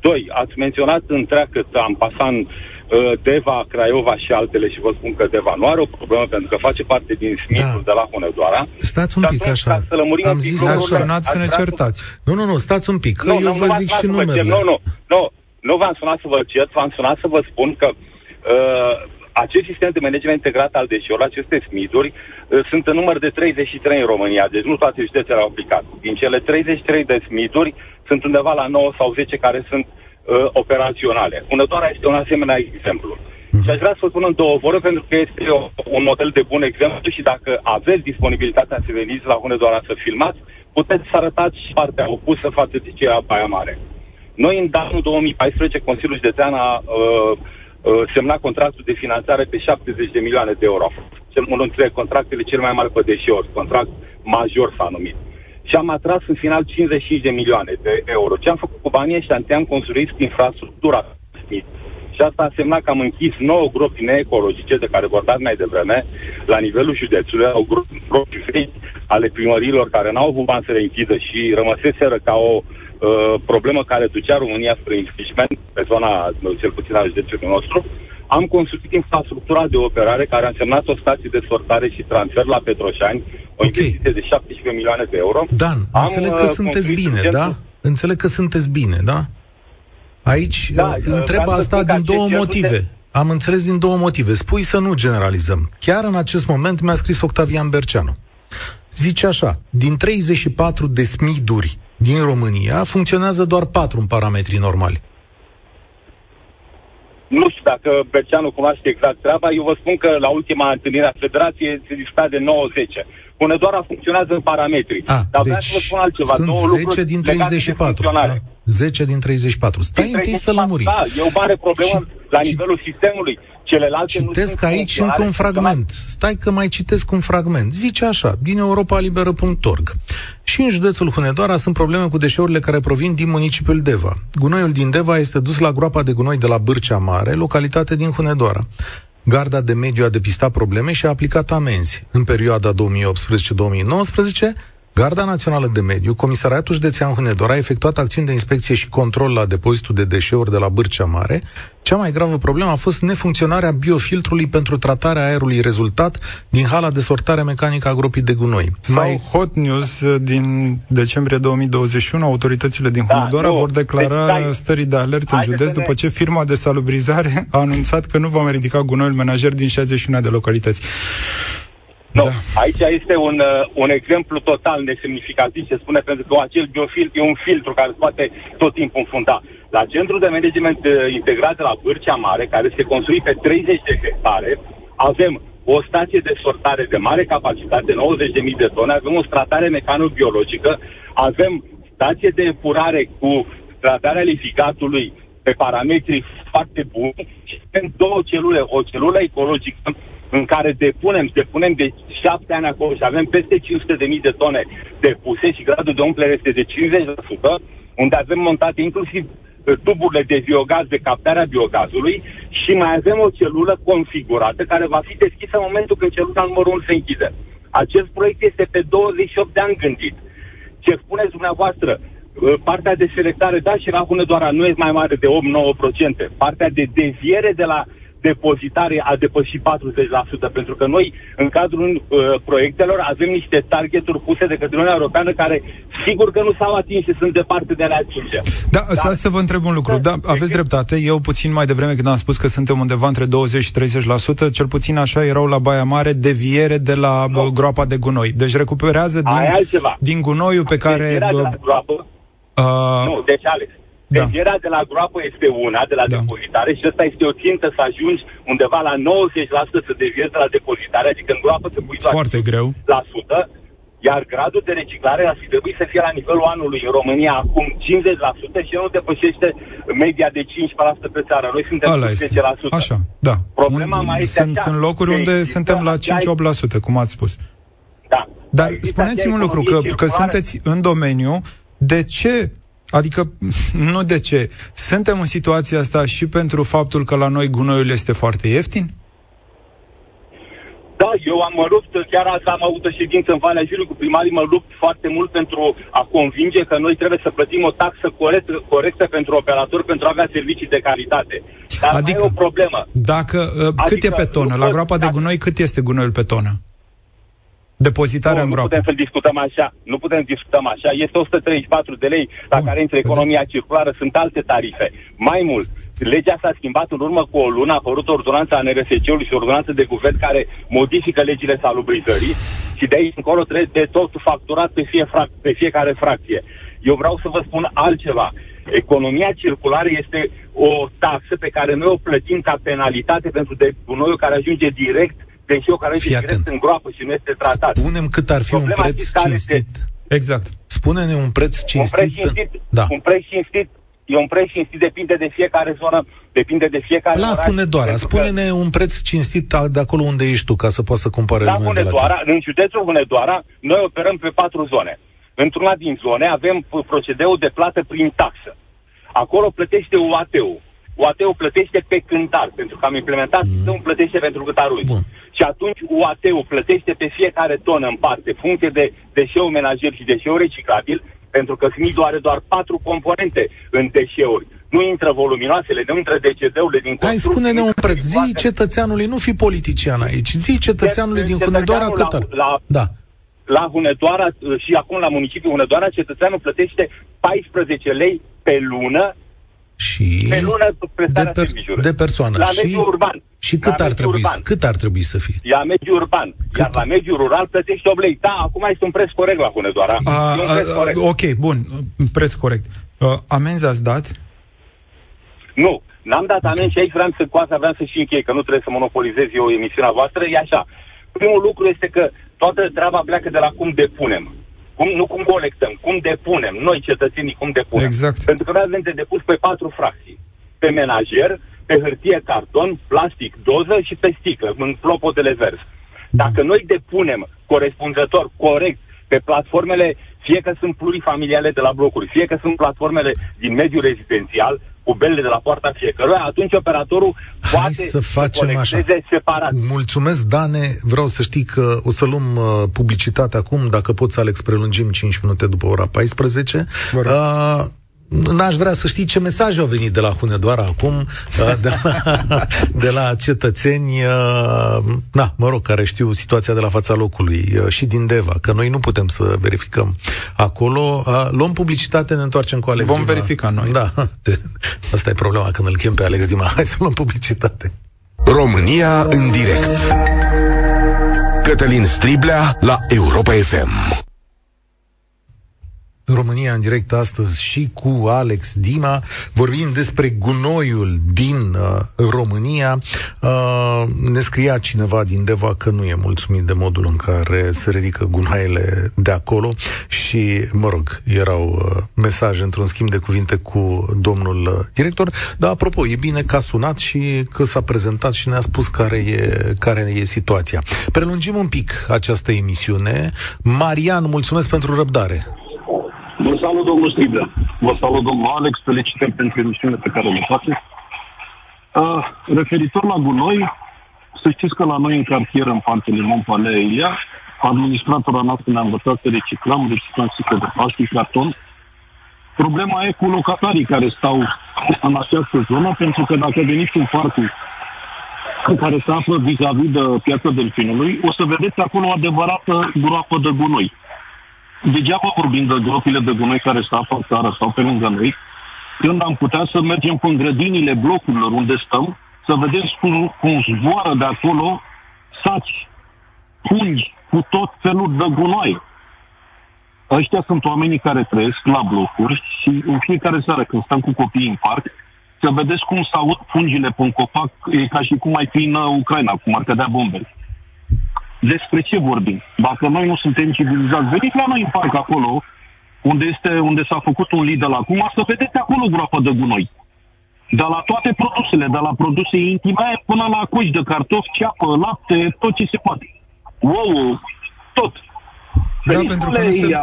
Doi, ați menționat întreagă am pasat în uh, Deva, Craiova și altele și vă spun că Deva nu are o problemă pentru că face parte din smitul da. de la Hunedoara. Stați un pic așa. Să am zis să să ne certați. Nu, nu, nu, stați un pic, că nu, eu nu, vă zic și numele. Nu, nu, nu, nu v-am sunat să vă cert, v-am sunat să vă spun că uh, acest sistem de management integrat al deșeurilor, aceste SMID-uri, uh, sunt în număr de 33 în România, deci nu toate județele au aplicat. Din cele 33 de SMID-uri, sunt undeva la 9 sau 10 care sunt uh, operaționale. Hunătoarea este un asemenea exemplu. Mm. Și aș vrea să vă spun în două vorbe, pentru că este o, un model de bun exemplu și dacă aveți disponibilitatea să veniți la Hunedoara să filmați, puteți să arătați și partea opusă față de ce a Baia Mare. Noi, în anul 2014, Consiliul Județean a uh, Uh, semna contractul de finanțare pe 70 de milioane de euro. Cel, unul dintre contractele cel mai mari pe deșeuri, contract major s-a numit. Și am atras în final 55 de milioane de euro. Ce am făcut cu banii ăștia? Am construit infrastructura și asta a însemnat că am închis 9 gropi neecologice de care vorbeați mai devreme la nivelul județului, au gropi vechi ale primărilor care n-au avut bani să le închidă și rămăseseră ca o uh, Uh, problemă care ducea România spre infringement pe zona, cel puțin a județului nostru, am construit infrastructura de operare care a însemnat o stație de sortare și transfer la Petroșani, o okay. investiție de 17 milioane de euro. Dan, am înțeleg că uh, sunteți bine, urgentul... da? Înțeleg că sunteți bine, da? Aici da, uh, întreb asta din două motive. De... Am înțeles din două motive. Spui să nu generalizăm. Chiar în acest moment mi-a scris Octavian Berceanu. Zice așa, din 34 de smiduri din România funcționează doar patru în parametrii normali. Nu știu dacă Berceanu cunoaște exact treaba. Eu vă spun că la ultima întâlnire a Federației se discuta de 9-10. Hunedoara funcționează în parametri. A, Dar deci să vă spun altceva. Sunt Două 10 din 34. Da? 10 din 34. Stai din întâi să lămuri. Da, e o mare problemă ci, la nivelul ci, sistemului. Celelalte citesc nu aici încă un fragment. Stai că mai citesc un fragment. Zice așa, din europaliberă.org. Și în județul Hunedoara sunt probleme cu deșeurile care provin din municipiul Deva. Gunoiul din Deva este dus la groapa de gunoi de la Bârcea Mare, localitate din Hunedoara. Garda de mediu a depistat probleme și a aplicat amenzi. În perioada 2018-2019, Garda Națională de Mediu, Comisariatul Județean Hunedoara a efectuat acțiuni de inspecție și control la depozitul de deșeuri de la Bârcea Mare. Cea mai gravă problemă a fost nefuncționarea biofiltrului pentru tratarea aerului rezultat din hala de sortare mecanică a gropii de gunoi. Sau mai... hot news uh, din decembrie 2021, autoritățile din da, Hunedoara vor declara deci, stării de alert în județ după ce firma de salubrizare a anunțat că nu va mai ridica gunoiul menajer din 61 de localități. Nu, da. aici este un, uh, un exemplu total nesemnificativ ce spune, pentru că acel biofil e un filtru care poate tot timpul înfunda. La centrul de management uh, integrat de la Bârcea Mare, care este construit pe 30 de hectare, avem o stație de sortare de mare capacitate, 90.000 de tone, avem o stratare mecanobiologică, avem stație de epurare cu tratarea lificatului pe parametri foarte buni și avem două celule, o celulă ecologică în care depunem, depunem de șapte ani acolo și avem peste 500 de mii de tone depuse și gradul de umplere este de 50%, unde avem montate inclusiv uh, tuburile de biogaz, de captarea biogazului și mai avem o celulă configurată care va fi deschisă în momentul când celula numărul 1 se închide. Acest proiect este pe 28 de ani gândit. Ce spuneți dumneavoastră, uh, partea de selectare, da, și la doar nu este mai mare de 8-9%. Partea de deviere de la depozitare a depășit 40%, pentru că noi, în cadrul uh, proiectelor, avem niște targeturi puse de către Uniunea Europeană care sigur că nu s-au atins și sunt departe de a le atinge. Da, Dar... să vă întreb un lucru. Da, aveți dreptate. Eu puțin mai devreme când am spus că suntem undeva între 20 și 30%, cel puțin așa erau la Baia Mare deviere de la no. groapa de gunoi. Deci recuperează din, din gunoiul pe care... De la groapă, uh, nu, deci Alex, da. Devierea de la groapă este una, de la da. depozitare, și asta este o țintă să ajungi undeva la 90% să deviezi de la depozitare, adică în groapă să pui doar Foarte greu. la 100, iar gradul de reciclare ar fi trebuit să fie la nivelul anului în România acum 50% și nu depășește media de 15% pe țară. Noi suntem Ala 10%. Așa, da. Problema Un, mai este sunt, sunt locuri unde suntem la 5-8%, cum ați spus. Da. Dar spuneți-mi un lucru, că, că sunteți în domeniu, de ce Adică, nu de ce. Suntem în situația asta și pentru faptul că la noi gunoiul este foarte ieftin? Da, eu am mă lupt, chiar azi am avut o ședință în Valea Jului cu primarii, mă lupt foarte mult pentru a convinge că noi trebuie să plătim o taxă corect, corectă pentru operator pentru a avea servicii de calitate. Dar adică, mai e o problemă. Dacă, uh, adică, cât e pe tonă? La groapa de gunoi, cât este gunoiul pe tonă? Depozitarea nu, în groapă. Nu putem să discutăm așa. Nu putem să discutăm așa. Este 134 de lei la Bun, care intră economia circulară. Sunt alte tarife. Mai mult, legea s-a schimbat în urmă cu o lună. A apărut ordonanța a NRSC-ului și ordonanța de guvern care modifică legile salubrizării și de aici încolo trebuie de tot facturat pe, fie frac- pe fiecare fracție. Eu vreau să vă spun altceva. Economia circulară este o taxă pe care noi o plătim ca penalitate pentru de gunoiul care ajunge direct deși o care este direct în groapă și nu este tratat. Spunem cât ar fi Problema un preț cinstit. Este... Exact. Spune-ne un preț cinstit. Un preț cinstit, pe... da. un preț cinstit E un preț cinstit, depinde de fiecare zonă, depinde de fiecare La oraș, Hunedoara, spune-ne că... un preț cinstit de acolo unde ești tu, ca să poți să cumpare la Hunedoara, în județul Hunedoara, noi operăm pe patru zone. Într-una din zone avem procedeul de plată prin taxă. Acolo plătește UAT-ul. UAT-ul plătește pe cântar, pentru că am implementat mm. sistemul plătește pentru cântarul. Bun. Și atunci UAT-ul plătește pe fiecare tonă în parte, funcție de deșeu menajer și deșeu reciclabil, pentru că SMID are doar patru componente în deșeuri. Nu intră voluminoasele, nu intră DCD-urile din Hai, spune-ne un preț. Zi cetățeanului, nu fi politician aici. Zi cetățeanului din Hunedoara cât ar... La, da. la Hunedoara și acum la municipiul Hunedoara, cetățeanul plătește 14 lei pe lună și pe lună de, per, de persoană. La și, urban. Și cât ar, trebui, urban. cât ar trebui să fie? La mediul urban. Cât? Iar la mediul rural plătești 8 lei. Da, acum este un preț corect la Hunedoara. A, a, corect. Ok, bun. Preț corect. Uh, amenzi ați dat? Nu. N-am dat okay. amenzi și aici vreau să coasă, vreau să și închei, că nu trebuie să monopolizez eu emisiunea voastră. E așa. Primul lucru este că toată treaba pleacă de la cum depunem. Cum, nu cum colectăm, cum depunem, noi cetățenii cum depunem. Exact. Pentru că noi avem de depus pe patru fracții. Pe menajer, pe hârtie, carton, plastic, doză și pe sticlă, în clopotele verzi. Dacă noi depunem corespunzător, corect, pe platformele, fie că sunt plurifamiliale de la blocuri, fie că sunt platformele din mediul rezidențial, cu belele de la poarta fiecăruia, atunci operatorul Hai poate să facem așa. separat. Mulțumesc, Dane. Vreau să știi că o să luăm uh, publicitate acum. Dacă poți, Alex, prelungim 5 minute după ora 14. Uh, N-aș vrea să știi ce mesaje au venit de la Hunedoara acum, uh, de la, de la cetățeni, uh, na, mă rog, care știu situația de la fața locului uh, și din Deva, că noi nu putem să verificăm acolo. Luăm publicitate, ne întoarcem cu Alex Vom Dima. verifica noi. Da, asta e problema când îl chem pe Alex Dima. Hai să luăm publicitate. România în direct. Cătălin Striblea la Europa FM. România în direct astăzi și cu Alex Dima. Vorbim despre gunoiul din uh, România. Uh, ne scria cineva din Deva că nu e mulțumit de modul în care se ridică gunoaiele de acolo și, mă rog, erau uh, mesaje într-un schimb de cuvinte cu domnul uh, director. Dar, apropo, e bine că a sunat și că s-a prezentat și ne-a spus care e, care e situația. Prelungim un pic această emisiune. Marian, mulțumesc pentru răbdare. Vă salut, domnul Striblea. Vă salut, domnul Alex. Felicitări pentru emisiunea pe care le faceți. Uh, referitor la gunoi, să știți că la noi în cartier, în Pantelimon, Palea Ilia, administratora noastră ne-a învățat să reciclăm, reciclăm sticle de plastic, carton. Problema e cu locatarii care stau în această zonă, pentru că dacă veniți în parcul care se află vis-a-vis de piața Delfinului, o să vedeți acolo o adevărată groapă de gunoi degeaba vorbim de gropile de gunoi care stau pe țară sau pe lângă noi, când am putea să mergem în grădinile blocurilor unde stăm, să vedem cum, cum zboară de acolo saci, pungi, cu tot felul de gunoi. Ăștia sunt oamenii care trăiesc la blocuri și în fiecare seară când stăm cu copiii în parc, să vedeți cum se aud pungile pe un copac, e ca și cum ai fi în Ucraina, cum ar cădea bombele despre ce vorbim. Dacă noi nu suntem civilizați, veniți la noi în parc acolo, unde, este, unde s-a făcut un Lidl acum, să vedeți acolo groapă de gunoi. De la toate produsele, de la produse intime până la coși de cartofi, ceapă, lapte, tot ce se poate. Wow, tot. Da, pentru că nu se...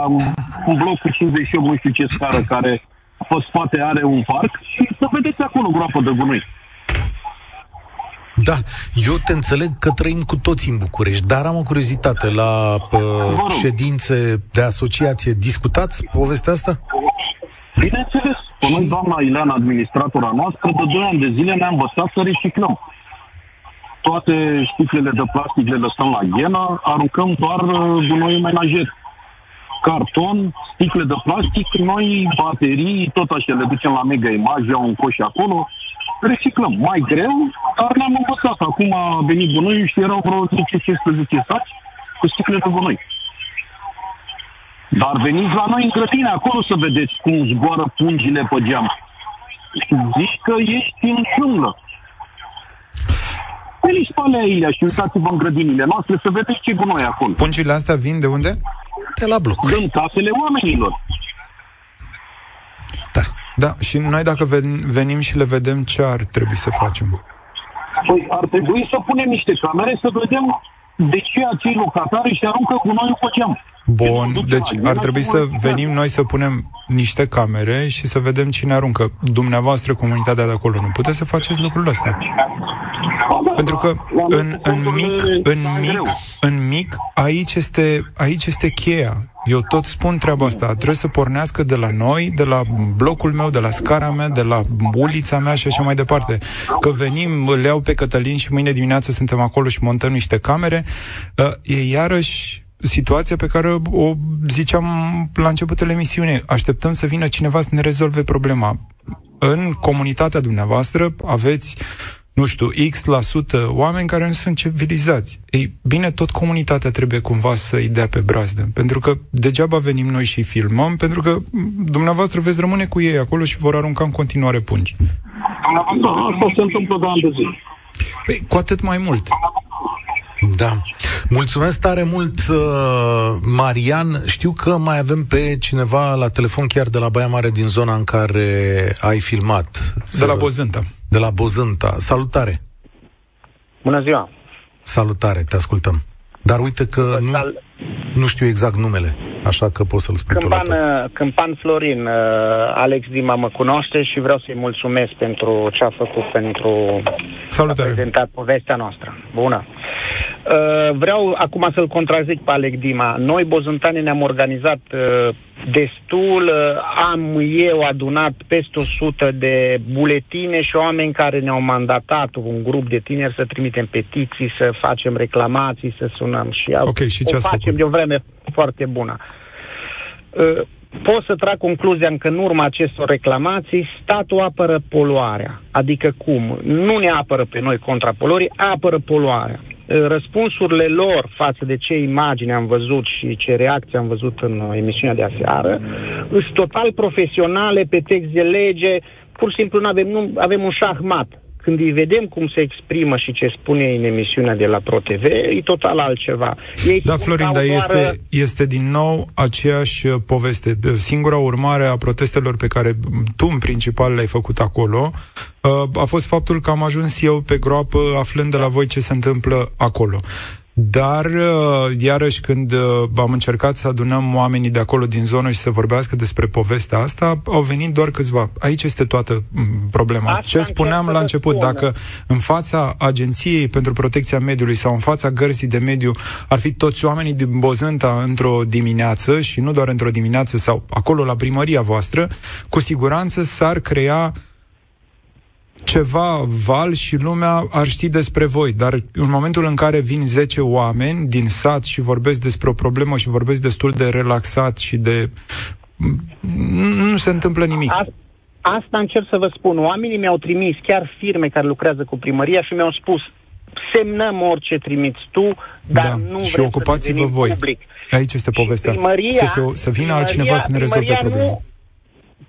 un bloc cu 58, nu știu ce scară, care pe spate are un parc și să vedeți acolo groapă de gunoi. Da, eu te înțeleg că trăim cu toți în București, dar am o curiozitate. La uh, ședințe de asociație discutați povestea asta? Bineînțeles. Pe noi, doamna Ileana, administratora noastră, de 2 ani de zile ne-a învățat să reciclăm. Toate sticlele de plastic le lăsăm la ghenă, aruncăm doar uh, gunoiul menajer. Carton, sticle de plastic, noi baterii, tot așa le ducem la mega imagine, un coș acolo, reciclăm. Mai greu, dar ne-am învățat. Acum a venit gunoiul și erau vreo 10-15 saci cu sticle de gunoi. Dar veniți la noi în grădine, acolo să vedeți cum zboară pungile pe geam. Și zici că ești în junglă. Veniți pe alea și uitați-vă în grădinile noastre să vedeți ce gunoi acolo. Pungile astea vin de unde? De la bloc. Din casele oamenilor. Da. Da, și noi dacă venim și le vedem, ce ar trebui să facem? Păi ar trebui să punem niște camere să vedem de ce acei locatari și aruncă cu noi pe geam. Bun, deci ar trebui să venim noi să punem niște camere și să vedem cine aruncă. Dumneavoastră, comunitatea de acolo, nu puteți să faceți lucrul ăsta? Pentru că în, în mic, în mic, în mic, aici este, aici este cheia. Eu tot spun treaba asta. Trebuie să pornească de la noi, de la blocul meu, de la scara mea, de la ulița mea și așa mai departe. Că venim, îl iau pe Cătălin și mâine dimineață suntem acolo și montăm niște camere, ă, e iarăși situația pe care o ziceam la începutul emisiunii. Așteptăm să vină cineva să ne rezolve problema. În comunitatea dumneavoastră aveți nu știu, X% la sută oameni care nu sunt civilizați. Ei, bine, tot comunitatea trebuie cumva să-i dea pe brazdă, pentru că degeaba venim noi și filmăm, pentru că dumneavoastră veți rămâne cu ei acolo și vor arunca în continuare pungi. Asta se întâmplă de ani de zi. Păi, cu atât mai mult. Da. Mulțumesc tare mult, uh, Marian. Știu că mai avem pe cineva la telefon chiar de la Baia Mare din zona în care ai filmat. De la Bozânta de la Bozânta. Salutare! Bună ziua! Salutare, te ascultăm. Dar uite că nu, nu știu exact numele. așa că poți să-l spui Câmpan, tu la Câmpan Florin, uh, Alex Dima mă cunoaște și vreau să-i mulțumesc pentru ce a făcut pentru Salutare. a prezentat povestea noastră. Bună! Uh, vreau acum să-l contrazic pe Alex Dima. Noi, bozântani, ne-am organizat uh, destul. Am eu adunat peste 100 de buletine și oameni care ne-au mandatat un grup de tineri să trimitem petiții, să facem reclamații, să sunăm și Ok, și ce o ați facem făcut? de o vreme foarte bună. Uh, Pot să trag concluzia că în urma acestor reclamații statul apără poluarea. Adică cum? Nu ne apără pe noi contra poluării, apără poluarea. Uh, Răspunsurile lor față de ce imagini am văzut și ce reacții am văzut în uh, emisiunea de aseară sunt total profesionale pe text de lege, pur și simplu nu avem, nu, avem un șahmat. Când îi vedem cum se exprimă și ce spune ei în emisiunea de la ProTV, e total altceva. Ei Da, spun Florin, că dar au doar- este, este din nou aceeași uh, poveste. Singura urmare a protestelor pe care m, tu, în principal, le-ai făcut acolo, uh, a fost faptul că am ajuns eu pe groapă aflând de la voi ce se întâmplă acolo. Dar, uh, iarăși, când uh, am încercat să adunăm oamenii de acolo din zonă și să vorbească despre povestea asta, au venit doar câțiva. Aici este toată m, problema. Asta Ce încerc spuneam să la vă început, spun. dacă în fața Agenției pentru Protecția Mediului sau în fața gărzii de mediu ar fi toți oamenii din Bozânta într-o dimineață și nu doar într-o dimineață sau acolo la primăria voastră, cu siguranță s-ar crea ceva val și lumea ar ști despre voi, dar în momentul în care vin 10 oameni din sat și vorbesc despre o problemă și vorbesc destul de relaxat și de... nu se întâmplă nimic. A- Asta încerc să vă spun. Oamenii mi-au trimis, chiar firme care lucrează cu primăria și mi-au spus semnăm orice trimiți tu, dar da. nu și vrem ocupați-vă să devenim voi. public. Aici este povestea. Primăria, să, se, să vină altcineva să ne rezolve primăria problema. Nu,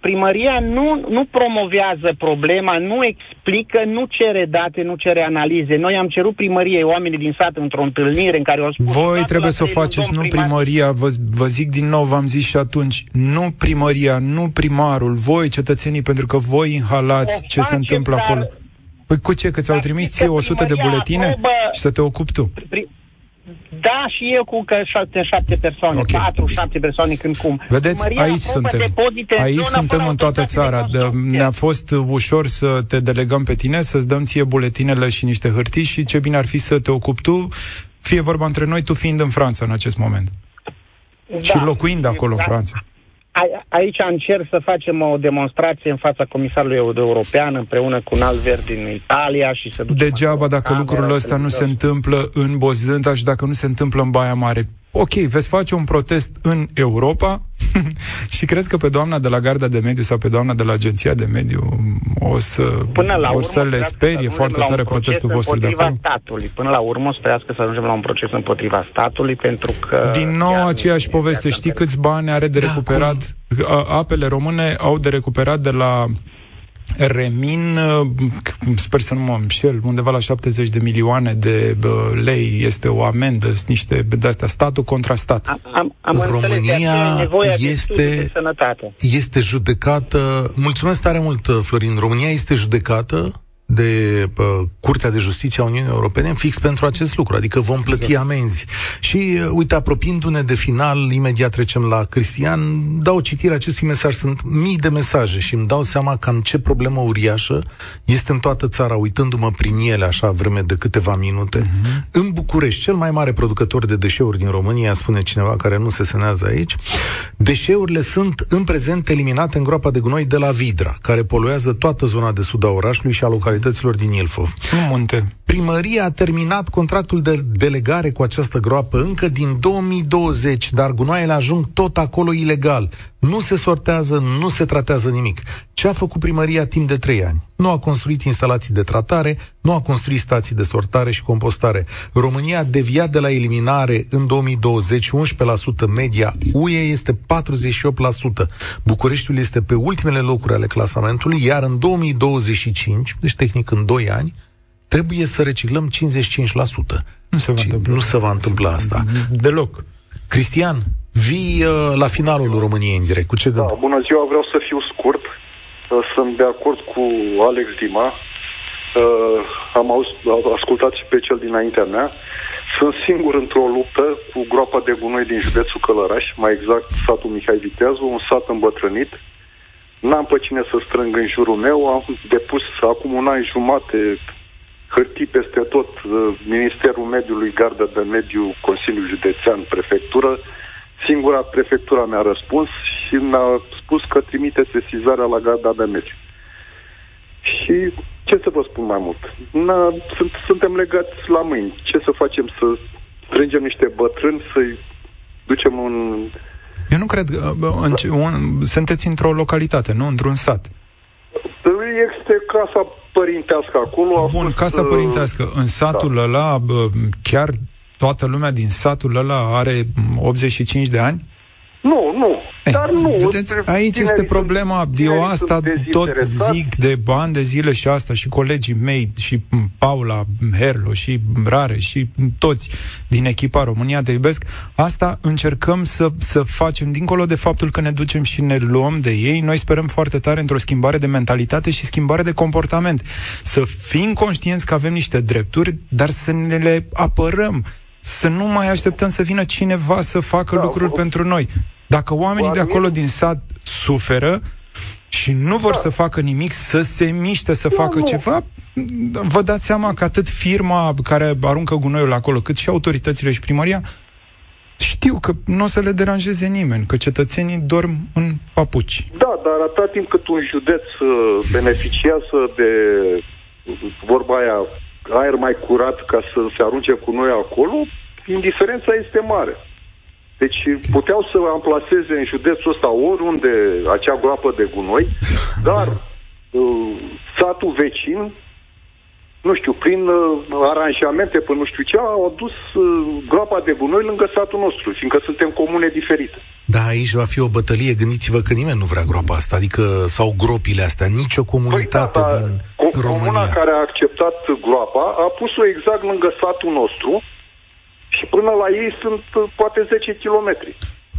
primăria nu, nu promovează problema, nu explică, nu cere date, nu cere analize. Noi am cerut primăriei, oamenii din sat, într-o întâlnire în care au spus... Voi "Dați trebuie la să o trei luni, faceți, nu domn primar." primăria. Vă, vă zic din nou, v-am zis și atunci, nu primăria, nu primarul, voi, cetățenii, pentru că voi inhalați O ce se facem, întâmplă dar- acolo. Păi cu ce? Că ți-au Dar trimis știți ție că 100 de primăria buletine aprobă- și să te ocupi tu. Pri- Da, și eu cu că șapte, șapte persoane, Ok. patru, șapte persoane când cum. Vedeți, Primăria aici aprobă suntem. depozite în Aici zonă suntem fără în toată autorizație de țara. De, construcție. ne-a fost ușor să te delegăm pe tine, să-ți dăm ție buletinele și niște hârtii și ce bine ar fi să te ocupi tu, fie vorba între noi, tu fiind în Franța în acest moment. și locuind acolo în Da. Franța. A- Aici încerc să facem o demonstrație în fața Comisarului European împreună cu un alt verde din Italia și să ducem Degeaba acolo dacă camere, lucrul ăsta nu se televizor. întâmplă în Bozânta și dacă nu se întâmplă în Baia Mare. Ok, veți face un protest în Europa și crezi că pe doamna de la Garda de Mediu sau pe doamna de la Agenția de Mediu o să, Până la o urmă, să le sperească sperie ajungem foarte la un tare proces protestul vostru de împotriva acolo? statului. Până la urmă, sperească să ajungem la un proces împotriva statului, pentru că... Din nou iar aceeași nu- poveste. Știi câți bani are de Da, recuperat? A- Apele române au de recuperat de la Remin, uh, sper să nu mă înșel, undeva la 70 de milioane de uh, lei este o amendă, sunt niște de astea, statul contra stat. Am, am, am înțeles, de România aceea e nevoia de este- studii de sănătate. este judecată, mulțumesc tare mult, uh, Florin, România este judecată de uh, Curtea de Justiție a Uniunii Europene fix pentru acest lucru, adică vom plăti exact. amenzi. Și, uh, uite, apropiindu-ne de final, imediat trecem la Cristian, dau citire acestui mesaj, sunt mii de mesaje și îmi dau seama cam ce problemă uriașă este în toată țara, uitându-mă prin ele așa vreme de câteva minute. Uh-huh. În București, cel mai mare producător de deșeuri din România, spune cineva care nu se senează aici, deșeurile sunt în prezent eliminate în groapa de gunoi de la Vidra, care poluează toată zona de sud a orașului și a localităților din Ilfov. Nu munte. Primăria a terminat contractul de delegare cu această groapă încă din 2020, dar gunoaiele ajung tot acolo ilegal. Nu se sortează, nu se tratează nimic. Ce a făcut primăria timp de trei ani? Nu a construit instalații de tratare, nu a construit stații de sortare și compostare. România a deviat de la eliminare în 2020 11% media, UE este 48%. Bucureștiul este pe ultimele locuri ale clasamentului, iar în 2025, deci tehnic în 2 ani, trebuie să reciclăm 55%. Nu se va Și întâmpla. nu se va întâmpla asta. Deloc. Cristian, vii uh, la finalul României în direct. Cu ce gând? Da, bună ziua, vreau să fiu scurt. Uh, Sunt de acord cu Alex Dima. Uh, am aus- ascultat și pe cel dinaintea mea. sunt singur într-o luptă cu groapa de gunoi din județul Călăraș, mai exact satul Mihai Viteazu, un sat îmbătrânit. N-am pe cine să strâng în jurul meu, am depus acum un an jumate hârtii peste tot, uh, Ministerul Mediului, Garda de Mediu, Consiliul Județean, Prefectură. Singura prefectura mi-a răspuns și mi-a spus că trimite sesizarea la Garda de Mediu. Și ce să vă spun mai mult? Na, sunt, suntem legați la mâini. Ce să facem? Să strângem niște bătrâni, să-i ducem un... Eu nu cred că... Un, sunteți într-o localitate, nu? Într-un sat. Este casa părintească acolo. A Bun, fost, casa uh, părintească. În satul da. ăla, chiar toată lumea din satul ăla are 85 de ani? Nu, nu. Eh, dar nu. Vedeți, aici este problema. Eu asta tot zic de bani de zile și asta și colegii mei și Paula Herlo și Rare și toți din echipa România Te Iubesc. Asta încercăm să, să facem, dincolo de faptul că ne ducem și ne luăm de ei, noi sperăm foarte tare într-o schimbare de mentalitate și schimbare de comportament. Să fim conștienți că avem niște drepturi, dar să ne le apărăm să nu mai așteptăm să vină cineva să facă da, lucruri o... pentru noi. Dacă oamenii de acolo din sat suferă și nu vor da. să facă nimic, să se miște, să da, facă nu. ceva, vă dați seama că atât firma care aruncă gunoiul acolo, cât și autoritățile și primăria, știu că nu o să le deranjeze nimeni, că cetățenii dorm în papuci. Da, dar atât timp cât un județ uh, beneficiază de vorba aia aer mai curat ca să se arunce cu noi acolo, indiferența este mare. Deci puteau să amplaseze în județul ăsta oriunde acea groapă de gunoi, dar uh, satul vecin nu știu, prin uh, aranjamente până nu știu ce, au adus uh, groapa de gunoi lângă satul nostru, fiindcă suntem comune diferite. Da, aici va fi o bătălie, gândiți-vă că nimeni nu vrea groapa asta, adică, sau gropile astea, nicio comunitate păi, da, din com- România. Comuna care a acceptat groapa a pus-o exact lângă satul nostru și până la ei sunt uh, poate 10 kilometri.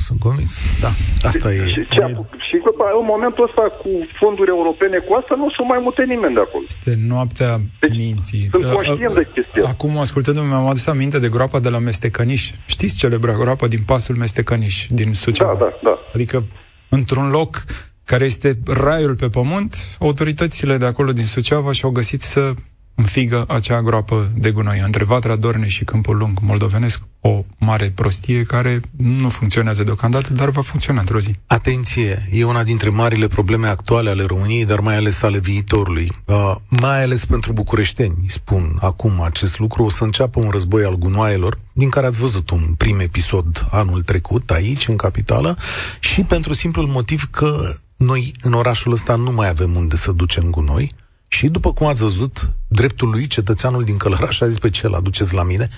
Sunt convins, da. Asta e... Și, ce, și în momentul ăsta cu fonduri europene, cu asta nu o să mai mute nimeni de acolo. Este noaptea deci, minții. Sunt conștient de chestia Acum, ascultându-mă, mi-am adus aminte de groapa de la Mestecăniș. Știți celebra groapa din pasul Mestecăniș, din Suceava? Da, da, da. Adică, într-un loc care este raiul pe pământ, autoritățile de acolo din Suceava și-au găsit să înfigă acea groapă de gunoi între Vatra Dorne și Câmpul Lung moldovenesc, o mare prostie care nu funcționează deocamdată, dar va funcționa într-o zi. Atenție, e una dintre marile probleme actuale ale României, dar mai ales ale viitorului. Uh, mai ales pentru bucureșteni, spun acum acest lucru, o să înceapă un război al gunoaielor, din care ați văzut un prim episod anul trecut aici, în capitală, și pentru simplul motiv că noi în orașul ăsta nu mai avem unde să ducem gunoi, și după cum ați văzut, dreptul lui, cetățeanul din Călăraș, a zis pe ce îl aduceți la mine?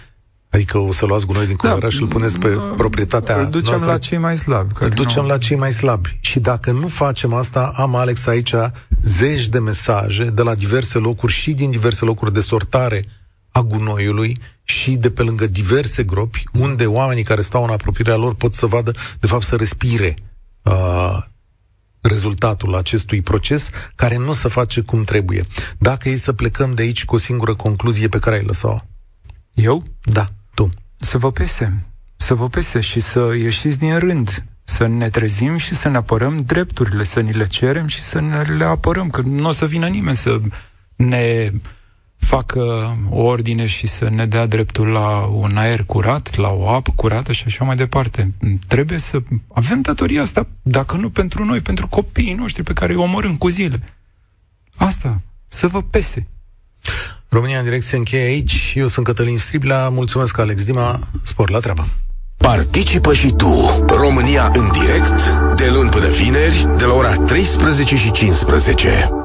Adică o să luați gunoi din da. Călăraș da, și îl puneți pe proprietatea Îl ducem noastră? la cei mai slabi. Îl ducem nu... la cei mai slabi. Și dacă nu facem asta, am, Alex, aici zeci de mesaje de la diverse locuri și din diverse locuri de sortare a gunoiului și de pe lângă diverse gropi, unde oamenii care stau în apropierea lor pot să vadă, de fapt, să respire uh, rezultatul acestui proces care nu se face cum trebuie. Dacă e să plecăm de aici cu o singură concluzie pe care ai lăsat-o. Eu? Da, tu. Să vă pese. Să vă pese și să ieșiți din rând. Să ne trezim și să ne apărăm drepturile, să ni le cerem și să ne le apărăm, că nu o să vină nimeni să ne facă o ordine și să ne dea dreptul la un aer curat, la o apă curată și așa mai departe. Trebuie să avem datoria asta, dacă nu pentru noi, pentru copiii noștri pe care îi omorâm cu zile. Asta, să vă pese. România în direct se încheie aici. Eu sunt Cătălin Striblea. Mulțumesc, Alex Dima. Spor la treabă. Participă și tu. România în direct, de luni până vineri, de la ora 13 și 15.